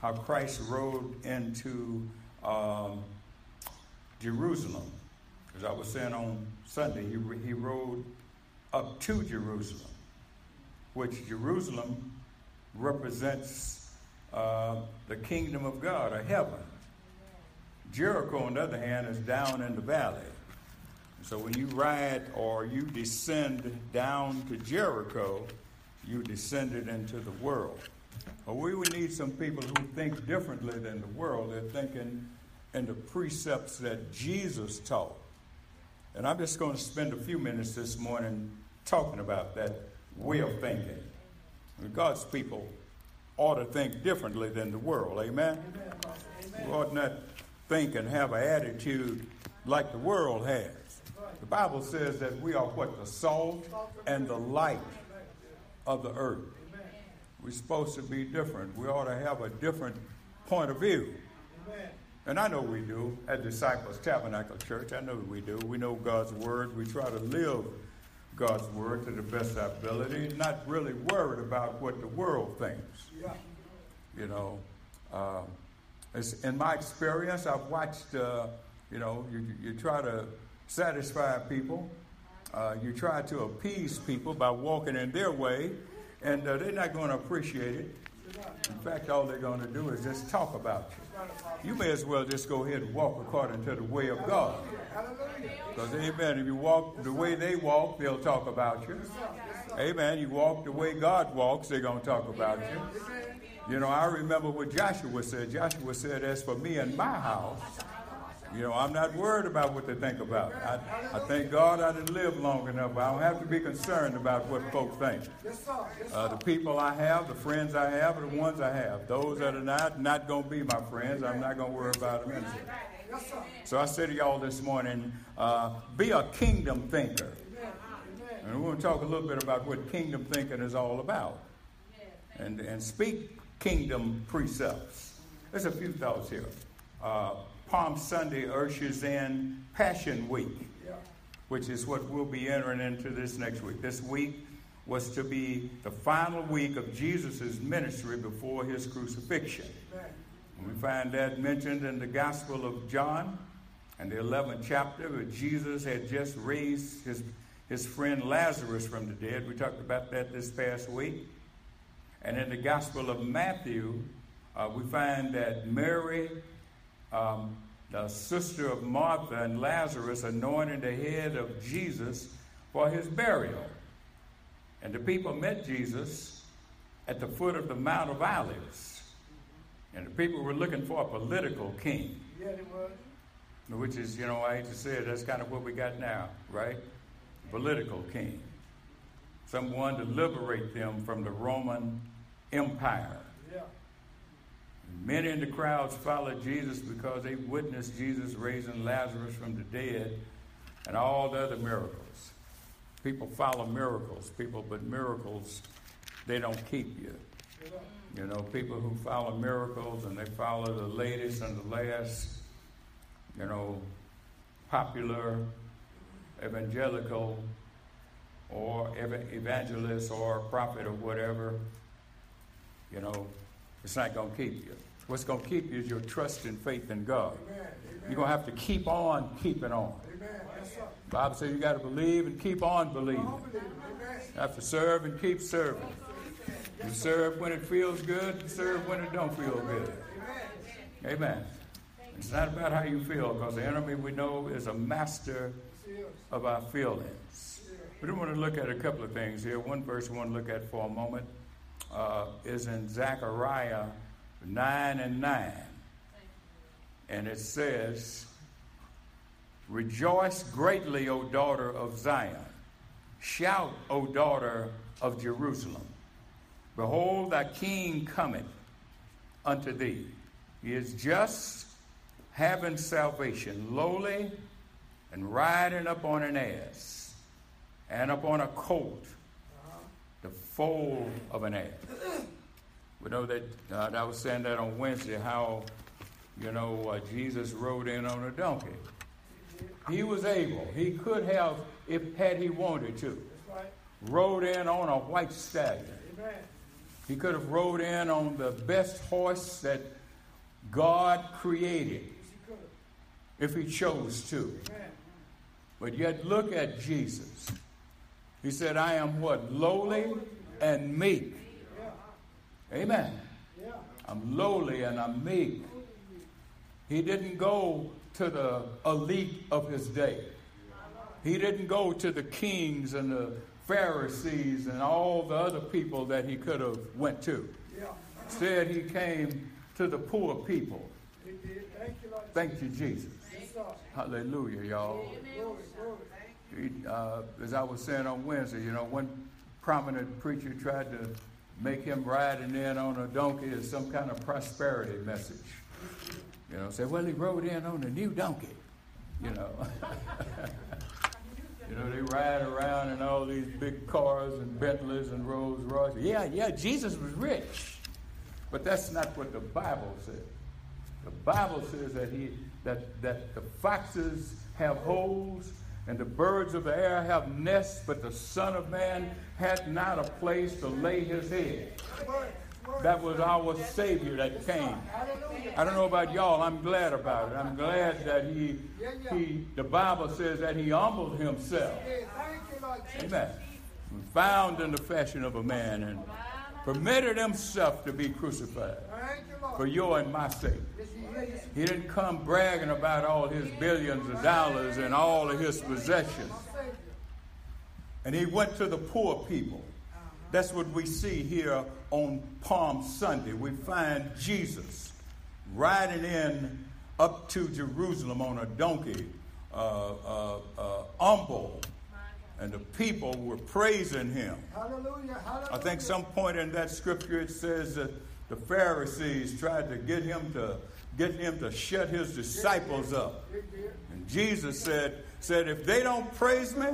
how Christ rode into um, Jerusalem as I was saying on Sunday, he, he rode up to Jerusalem, which Jerusalem represents uh, the kingdom of God or heaven. Jericho, on the other hand, is down in the valley. So when you ride or you descend down to Jericho, you descended into the world. Well, we would need some people who think differently than the world. They're thinking in the precepts that Jesus taught. And I'm just going to spend a few minutes this morning talking about that way of thinking. God's people ought to think differently than the world. Amen? Amen. We ought not think and have an attitude like the world has. The Bible says that we are what? The salt and the light of the earth. We're supposed to be different. We ought to have a different point of view. And I know we do at Disciples Tabernacle Church. I know we do. We know God's Word. We try to live God's Word to the best of our ability, not really worried about what the world thinks. Yeah. You know, uh, in my experience, I've watched uh, You know, you, you try to satisfy people. Uh, you try to appease people by walking in their way, and uh, they're not going to appreciate it. In fact, all they're going to do is just talk about you. You may as well just go ahead and walk according to the way of God. Because, amen, if you walk the way they walk, they'll talk about you. Amen. You walk the way God walks, they're going to talk about you. You know, I remember what Joshua said. Joshua said, As for me and my house, you know, I'm not worried about what they think about. I, I thank God I didn't live long enough. I don't have to be concerned about what folks think. Uh, the people I have, the friends I have, are the ones I have. Those that are not, not going to be my friends, I'm not going to worry about them. So I say to y'all this morning, uh, be a kingdom thinker. And we're going to talk a little bit about what kingdom thinking is all about. And, and speak kingdom precepts. There's a few thoughts here. Uh, Palm Sunday ushers in Passion Week, which is what we'll be entering into this next week. This week was to be the final week of Jesus' ministry before his crucifixion. We find that mentioned in the Gospel of John and the 11th chapter, where Jesus had just raised his, his friend Lazarus from the dead. We talked about that this past week. And in the Gospel of Matthew, uh, we find that Mary, um, the sister of Martha and Lazarus, anointed the head of Jesus for his burial. And the people met Jesus at the foot of the Mount of Olives. And the people were looking for a political king. Yeah, they were. Which is, you know, I hate to say it, that's kind of what we got now, right? Political king. Someone to liberate them from the Roman Empire. Many in the crowds followed Jesus because they witnessed Jesus raising Lazarus from the dead and all the other miracles. People follow miracles, people, but miracles, they don't keep you. You know, people who follow miracles and they follow the latest and the last, you know, popular, evangelical, or evangelist or prophet or whatever, you know, it's not going to keep you. What's going to keep you is your trust and faith in God. Amen. You're going to have to keep on keeping on. Amen. Yes. Bible says you got to believe and keep on believing. You have to serve and keep serving. You serve when it feels good, and serve when it don't feel good. Amen. It's not about how you feel, because the enemy we know is a master of our feelings. We do want to look at a couple of things here. One verse we want to look at for a moment uh, is in Zechariah 9 and 9. And it says, Rejoice greatly, O daughter of Zion. Shout, O daughter of Jerusalem. Behold, thy king cometh unto thee. He is just, having salvation, lowly, and riding upon an ass, and upon a colt, foal of an ass. We know that uh, I was saying that on Wednesday how, you know, uh, Jesus rode in on a donkey. He was able. He could have, if had he wanted to, rode in on a white stallion. He could have rode in on the best horse that God created, if he chose to. But yet, look at Jesus. He said, I am what? Lowly and meek. Amen. I'm lowly and I'm meek. He didn't go to the elite of his day. He didn't go to the kings and the Pharisees and all the other people that he could have went to. Instead, he came to the poor people. Thank you, Jesus. Hallelujah, y'all. He, uh, as I was saying on Wednesday, you know, one prominent preacher tried to make him riding in on a donkey as some kind of prosperity message. You know, say, well, he rode in on a new donkey. You know. you know, they ride around in all these big cars and Bentleys and Rolls Royces. Yeah, yeah, Jesus was rich. But that's not what the Bible says. The Bible says that he that that the foxes have holes and the birds of the air have nests, but the Son of Man had not a place to lay his head. That was our Savior that came. I don't know about y'all. I'm glad about it. I'm glad that he, he the Bible says that he humbled himself. Amen. Found in the fashion of a man and permitted himself to be crucified for your and my sake. He didn't come bragging about all his billions of dollars and all of his possessions. And he went to the poor people. That's what we see here on Palm Sunday. We find Jesus riding in up to Jerusalem on a donkey, uh, uh, uh, humble, and the people were praising him. Hallelujah, hallelujah. I think some point in that scripture it says that the Pharisees tried to get him to get him to shut his disciples up. And Jesus said, said, if they don't praise me,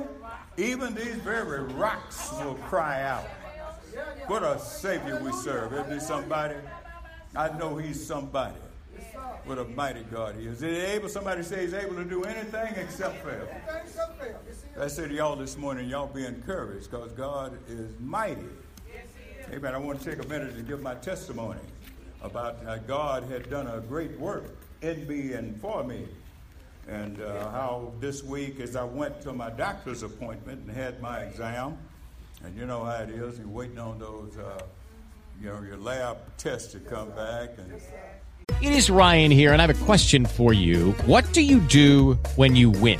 even these very rocks will cry out. What a Savior we serve. Isn't he somebody? I know he's somebody. What a mighty God he is. Is he able, somebody say he's able to do anything except fail. I said to y'all this morning, y'all be encouraged because God is mighty. Amen. I want to take a minute to give my testimony about how God had done a great work in me and for me. And uh, how this week, as I went to my doctor's appointment and had my exam, and you know how it is, you're waiting on those, uh, you know, your lab tests to come back. And It is Ryan here, and I have a question for you. What do you do when you win?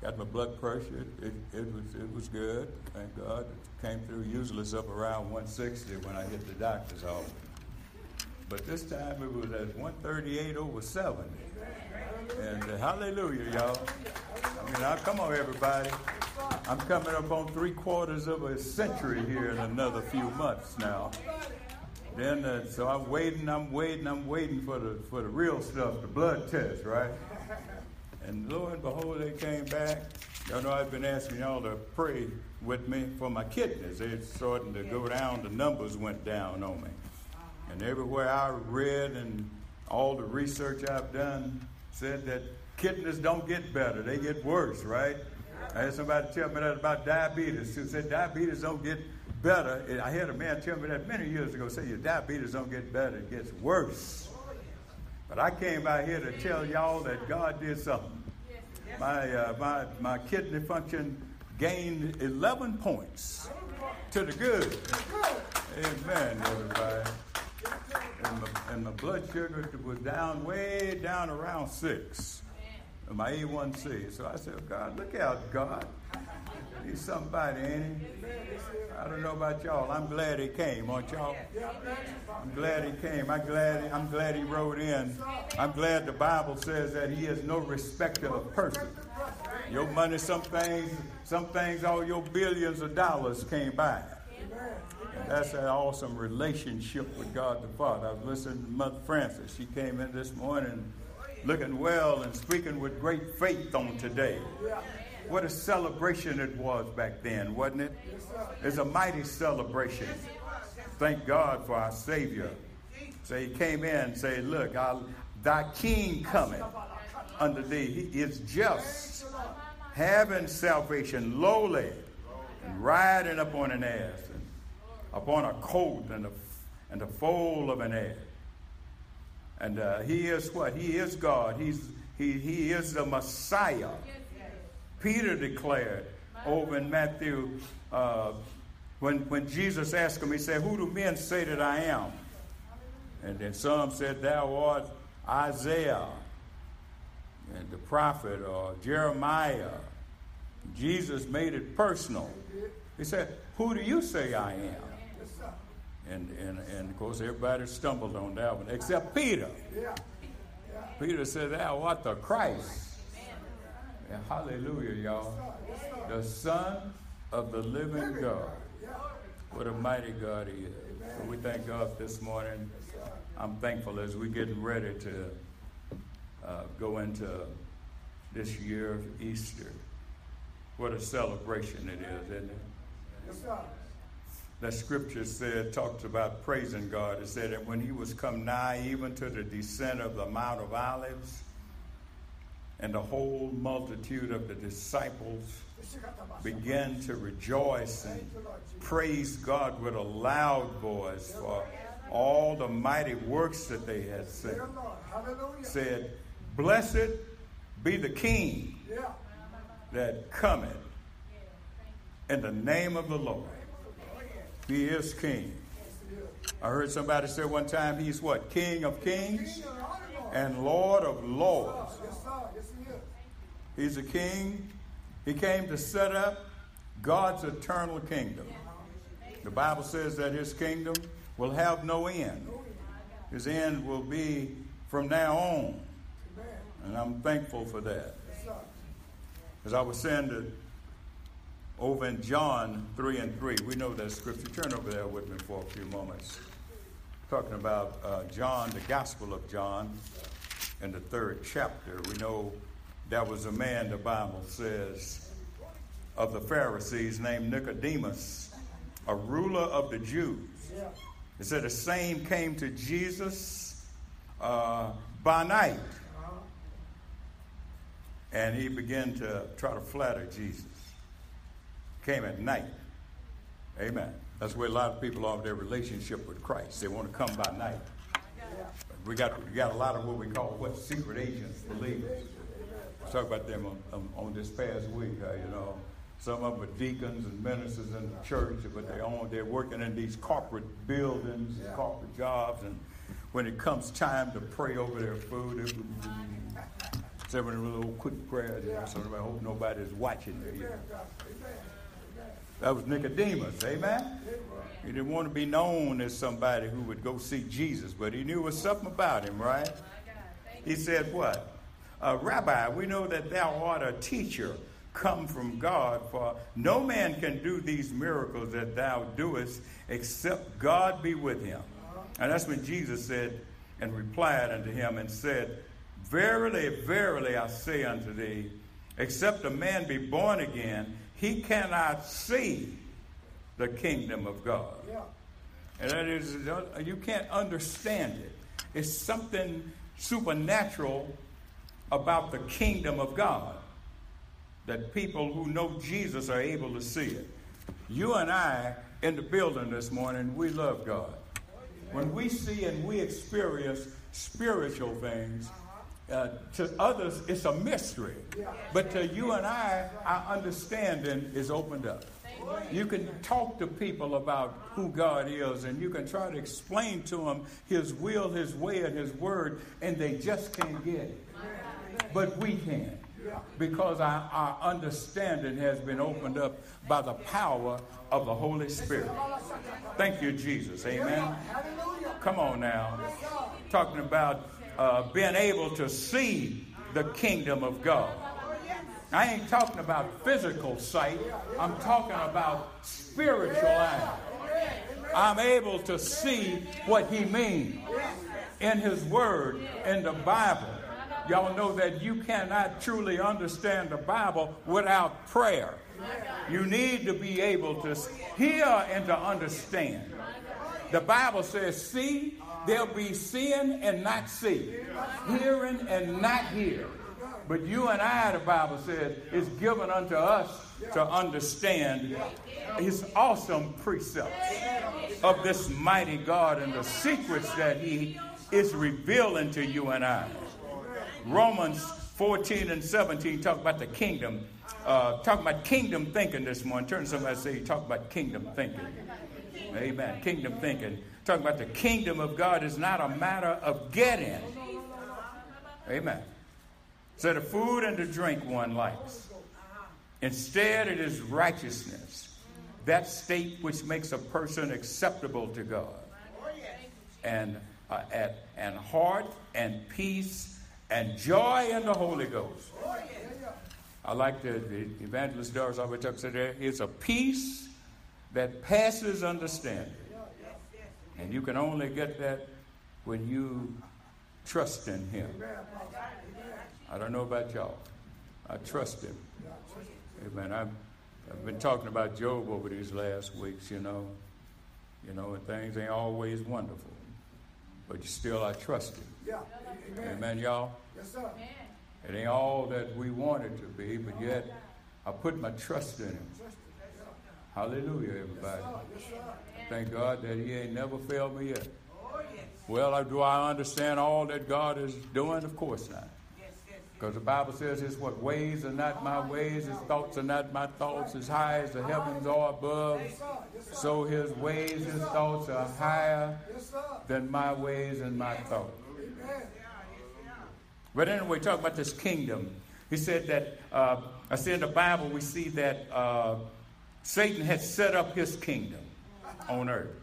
got my blood pressure. It, it, was it was good. Thank God. It came through usually it's up around 160 when I hit the doctor's office. But this time it was at 138 over 70. And uh, hallelujah, y'all. I mean, I, come on, everybody. I'm coming up on three quarters of a century here in another few months now. Then, uh, so I'm waiting, I'm waiting, I'm waiting for the for the real stuff, the blood test, right? And lo and behold, they came back. Y'all know I've been asking y'all to pray with me for my kidneys. They're starting to go down. The numbers went down on me. Uh-huh. And everywhere I read and all the research I've done said that kidneys don't get better, they get worse, right? I had somebody tell me that about diabetes. Who said diabetes don't get better. I had a man tell me that many years ago. Say your diabetes don't get better, it gets worse. Oh, but I came out here to tell y'all that God did something. My uh, my my kidney function gained 11 points to the good. Amen, everybody. And my, and my blood sugar was down way down around six. My A1C. So I said, oh, God, look out, God. He's somebody, ain't he? I don't know about y'all. I'm glad he came, aren't y'all? I'm glad he came. I'm glad. He, I'm glad he wrote in. I'm glad the Bible says that he is no respecter of person. Your money, some things, some things, all your billions of dollars came by. And that's an awesome relationship with God the Father. I was listening to Mother Francis. She came in this morning looking well and speaking with great faith on today. What a celebration it was back then, wasn't it? It's a mighty celebration. Thank God for our Savior. So he came in and said, Look, I'll, thy king cometh unto thee. He is just, having salvation, lowly, and riding upon an ass, and upon a colt and the, and the foal of an ass. And uh, he is what? He is God. He's, he, he is the Messiah. Peter declared over in Matthew, uh, when, when Jesus asked him, he said, Who do men say that I am? And then some said, Thou art Isaiah, and the prophet, or Jeremiah. Jesus made it personal. He said, Who do you say I am? And, and, and of course, everybody stumbled on that one, except Peter. Peter said, Thou art the Christ. And hallelujah, y'all. The Son of the living God. What a mighty God he is. So we thank God this morning. I'm thankful as we're getting ready to uh, go into this year of Easter. What a celebration it is, isn't it? Yes. That scripture said, talks about praising God. It said that when he was come nigh even to the descent of the Mount of Olives, and the whole multitude of the disciples began to rejoice and praise God with a loud voice for all the mighty works that they had seen. Said, Blessed be the King that cometh in the name of the Lord. He is King. I heard somebody say one time, He's what? King of kings and Lord of lords. He's a king. He came to set up God's eternal kingdom. The Bible says that his kingdom will have no end. His end will be from now on. And I'm thankful for that. As I was saying to, over in John 3 and 3, we know that scripture. Turn over there with me for a few moments. Talking about uh, John, the Gospel of John, in the third chapter. We know there was a man, the Bible says, of the Pharisees named Nicodemus, a ruler of the Jews. It said the same came to Jesus uh, by night. And he began to try to flatter Jesus. Came at night. Amen. That's where a lot of people are their relationship with Christ. They want to come by night. We got, we got a lot of what we call what secret agents believers. We talked about them on, on, on this past week. Uh, you know, some of them are deacons and ministers in the church, but they own, they're working in these corporate buildings, and corporate jobs, and when it comes time to pray over their food, they having a little quick prayer so I hope nobody's watching there. That was Nicodemus, amen? He didn't want to be known as somebody who would go see Jesus, but he knew there was something about him, right? He said, What? Uh, Rabbi, we know that thou art a teacher come from God, for no man can do these miracles that thou doest except God be with him. And that's when Jesus said and replied unto him and said, Verily, verily, I say unto thee, except a man be born again, he cannot see the kingdom of God. And that is, you can't understand it. It's something supernatural about the kingdom of God that people who know Jesus are able to see it. You and I in the building this morning, we love God. When we see and we experience spiritual things, uh, to others it's a mystery. But to you and I, our understanding is opened up. You can talk to people about who God is, and you can try to explain to them His will, His way, and His word, and they just can't get it. But we can because our, our understanding has been opened up by the power of the Holy Spirit. Thank you, Jesus. Amen. Come on now. Talking about uh, being able to see the kingdom of God. I ain't talking about physical sight, I'm talking about spiritual eye. I'm able to see what he means in his word, in the Bible. Y'all know that you cannot truly understand the Bible without prayer. You need to be able to hear and to understand. The Bible says, see, there'll be seeing and not see, hearing and not hear. But you and I, the Bible says, is given unto us to understand his awesome precepts of this mighty God and the secrets that he is revealing to you and I. Romans 14 and 17 talk about the kingdom. Uh, talk about kingdom thinking this morning. Turn to somebody and say, talk about kingdom thinking. Amen. Kingdom thinking. Talking about the kingdom of God is not a matter of getting. Amen. So the food and the drink one likes. Instead, it is righteousness. That state which makes a person acceptable to God. And, uh, at, and heart and peace and joy in the Holy Ghost. I like the, the evangelist Doris about there. It's a peace that passes understanding. And you can only get that when you trust in Him. I don't know about y'all. I trust Him. Amen. I've, I've been talking about Job over these last weeks, you know. You know, and things ain't always wonderful. But still, I trust Him. Yeah. Amen. Amen, y'all. Yes, sir. It ain't all that we want it to be, but yet I put my trust in Him. Hallelujah, everybody. Thank God that He ain't never failed me yet. Well, do I understand all that God is doing? Of course not. Because the Bible says His what ways are not my ways, His thoughts are not my thoughts, as high as the heavens are above. So His ways, His thoughts are higher than my ways and my thoughts. But anyway, talk about this kingdom. He said that, uh, I see in the Bible, we see that uh, Satan had set up his kingdom on earth.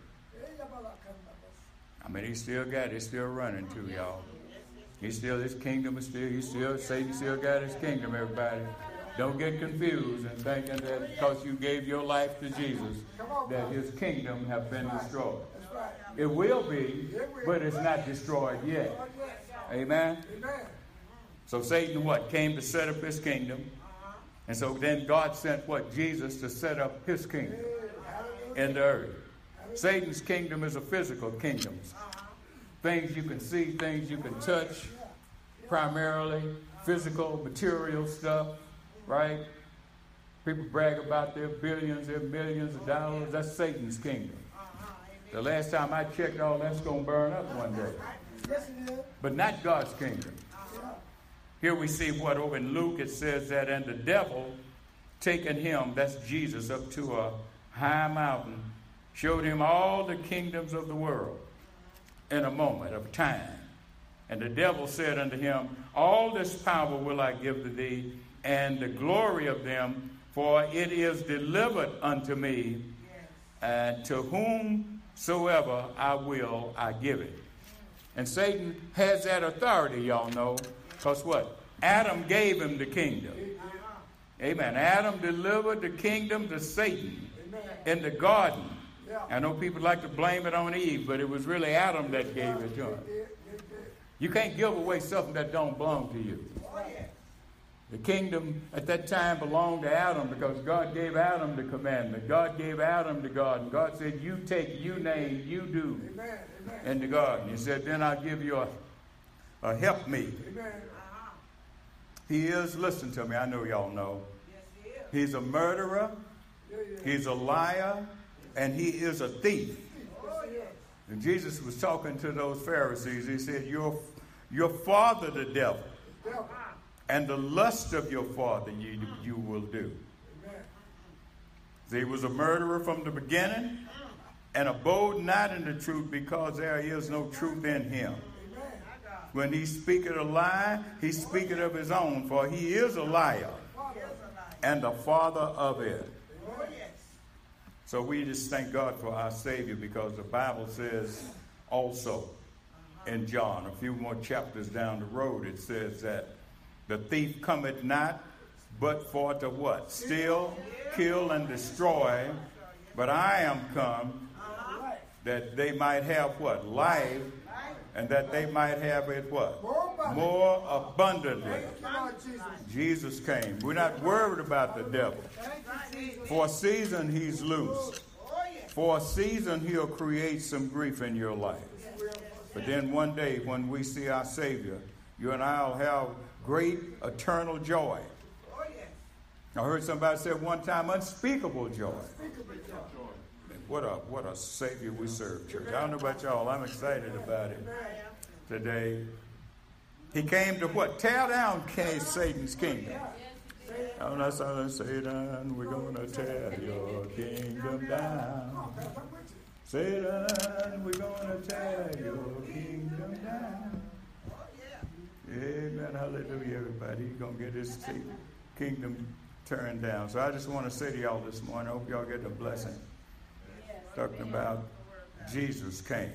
I mean, he still got it. He's still running too, y'all. He still, his kingdom is still, he still, Satan still got his kingdom, everybody. Don't get confused and thinking that because you gave your life to Jesus, that his kingdom have been destroyed. It will be, but it's not destroyed yet. Amen? So Satan what? Came to set up his kingdom. And so then God sent what? Jesus to set up his kingdom in the earth. Satan's kingdom is a physical kingdom. Things you can see, things you can touch, primarily physical, material stuff, right? People brag about their billions, their millions of dollars. That's Satan's kingdom. The last time I checked, all that's going to burn up one day. But not God's kingdom. Here we see what over in Luke it says that, and the devil taking him, that's Jesus, up to a high mountain, showed him all the kingdoms of the world in a moment of time. And the devil said unto him, All this power will I give to thee, and the glory of them, for it is delivered unto me, and to whomsoever I will, I give it. And Satan has that authority, y'all know, because what? Adam gave him the kingdom. Amen. Adam delivered the kingdom to Satan in the garden. I know people like to blame it on Eve, but it was really Adam that gave it to him. You can't give away something that don't belong to you. The kingdom at that time belonged to Adam because God gave Adam the commandment. God gave Adam the garden. God said, You take, you name, you do in the garden. He said, Then I'll give you a, a help me. He is, listen to me, I know y'all know. He's a murderer, he's a liar, and he is a thief. And Jesus was talking to those Pharisees. He said, Your, your father, the devil, and the lust of your father you, you will do. He was a murderer from the beginning and abode not in the truth because there is no truth in him. When he speaketh a lie, he speaketh of his own, for he is a liar and the father of it. So we just thank God for our Savior because the Bible says also in John, a few more chapters down the road, it says that the thief cometh not but for to what? Steal, kill, and destroy. But I am come that they might have what? Life, and that they might have it what? More abundantly. Jesus came. We're not worried about the devil. For a season, he's loose. For a season, he'll create some grief in your life. But then one day, when we see our Savior, you and I will have great eternal joy. I heard somebody say one time, unspeakable joy. What a what a Savior we serve, church. I don't know about y'all. I'm excited about it today. He came to what? Tear down King Satan's kingdom. Oh, that's how Satan, we're to tear your kingdom down. Satan, we're to tear your kingdom down. Amen. Hallelujah, everybody. Going to get his kingdom turned down. So I just want to say to y'all this morning, I hope y'all get a blessing. Talking about Jesus came.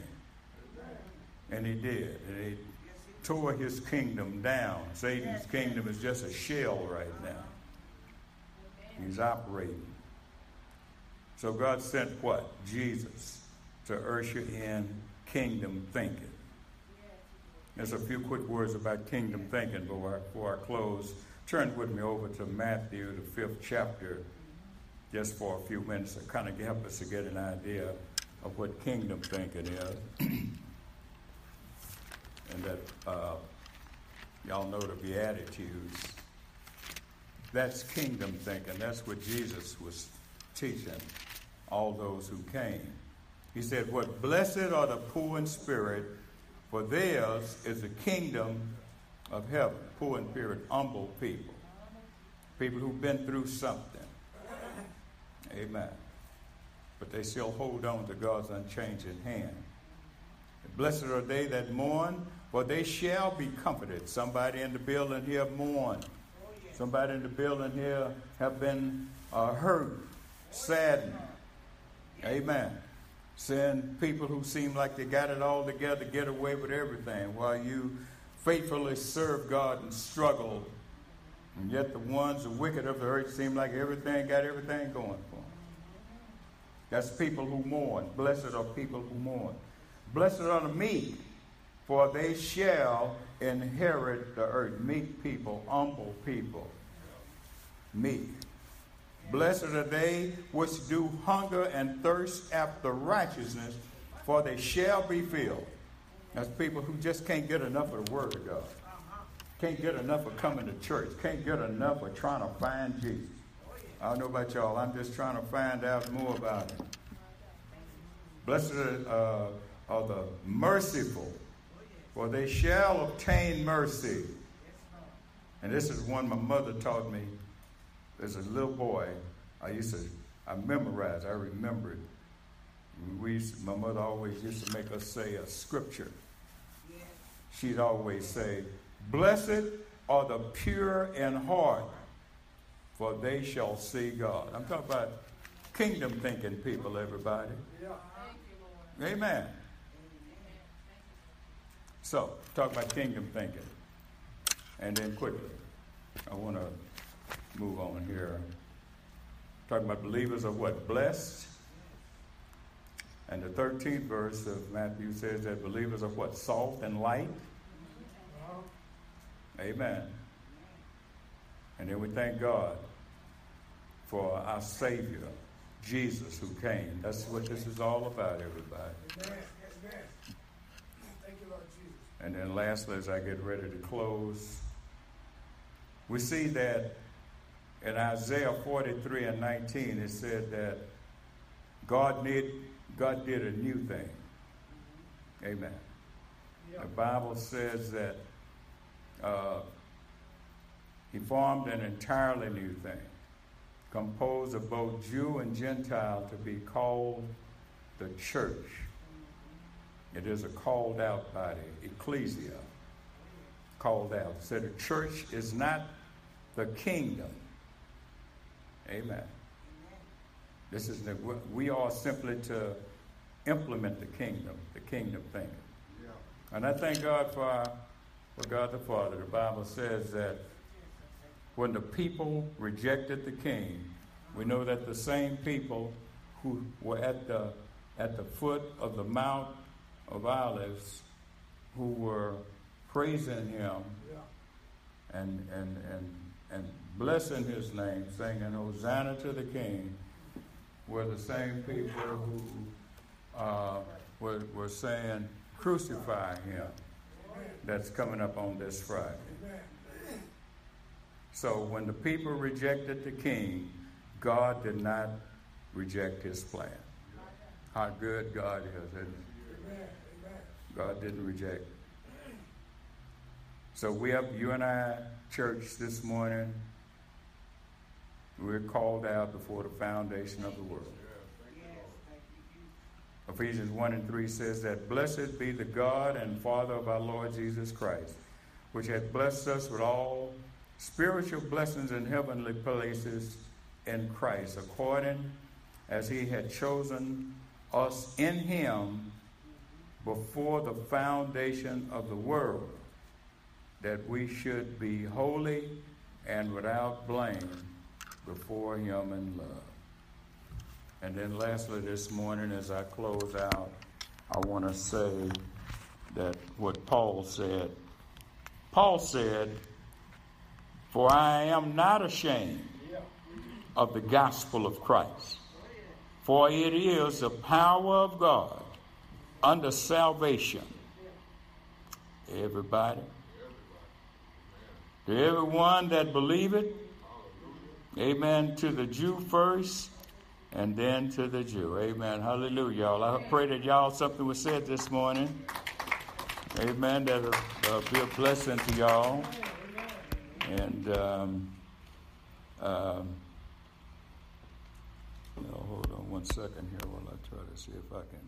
And he did. And he tore his kingdom down. Satan's kingdom is just a shell right now. He's operating. So God sent what? Jesus to usher in kingdom thinking. There's a few quick words about kingdom thinking before I, before I close. Turn with me over to Matthew, the fifth chapter, just for a few minutes to kind of help us to get an idea of what kingdom thinking is. and that uh, y'all know the Beatitudes. That's kingdom thinking. That's what Jesus was teaching all those who came. He said, What blessed are the poor in spirit, for theirs is the kingdom of heaven. Poor in spirit, humble people. People who've been through something. Amen. But they still hold on to God's unchanging hand. Blessed are they that mourn, for they shall be comforted. Somebody in the building here mourn. Somebody in the building here have been uh, hurt, saddened. Amen. Seeing people who seem like they got it all together, get away with everything, while you faithfully serve God and struggle. And yet the ones, the wicked of the earth, seem like everything got everything going. That's people who mourn. Blessed are people who mourn. Blessed are the meek, for they shall inherit the earth. Meek people, humble people. Meek. Blessed are they which do hunger and thirst after righteousness, for they shall be filled. That's people who just can't get enough of the Word of God. Can't get enough of coming to church. Can't get enough of trying to find Jesus. I don't know about y'all. I'm just trying to find out more about it. Blessed are, uh, are the merciful, for they shall obtain mercy. And this is one my mother taught me as a little boy. I used to, I memorized, I remembered. We my mother always used to make us say a scripture. She'd always say, Blessed are the pure in heart, for they shall see God. I'm talking about kingdom thinking people, everybody. Amen. So, talk about kingdom thinking. And then quickly, I want to move on here. Talking about believers are what? Blessed. And the 13th verse of Matthew says that believers are what? Salt and light. Amen. And then we thank God for our Savior, Jesus, who came. That's what this is all about, everybody. Amen. Amen. Thank you, Lord Jesus. And then lastly, as I get ready to close, we see that in Isaiah 43 and 19, it said that God did, God did a new thing. Amen. The Bible says that uh, He formed an entirely new thing, composed of both Jew and Gentile to be called the church. It is a called out body, ecclesia, called out. So the church is not the kingdom. Amen. This is the, we are simply to implement the kingdom, the kingdom thinking. And I thank God for, our, for God the Father. The Bible says that when the people rejected the king, we know that the same people who were at the, at the foot of the Mount of Olives who were praising him and, and, and, and blessing his name, singing Hosanna to the King, were the same people who uh, were, were saying, Crucify him. That's coming up on this Friday. So when the people rejected the king, God did not reject his plan. How good God is, isn't it? God didn't reject. So we have you and I, church, this morning. We're called out before the foundation of the world. Ephesians 1 and 3 says that blessed be the God and Father of our Lord Jesus Christ, which hath blessed us with all spiritual blessings in heavenly places in Christ, according as he had chosen us in him before the foundation of the world, that we should be holy and without blame before him in love. And then lastly this morning as I close out, I want to say that what Paul said. Paul said, For I am not ashamed of the gospel of Christ, for it is the power of God unto salvation. Everybody. To everyone that believeth, amen, to the Jew first, and then to the Jew. Amen. Hallelujah, y'all. I pray that y'all something was said this morning. Amen. That'll uh, be a blessing to y'all. And um, um, no, hold on one second here while I try to see if I can.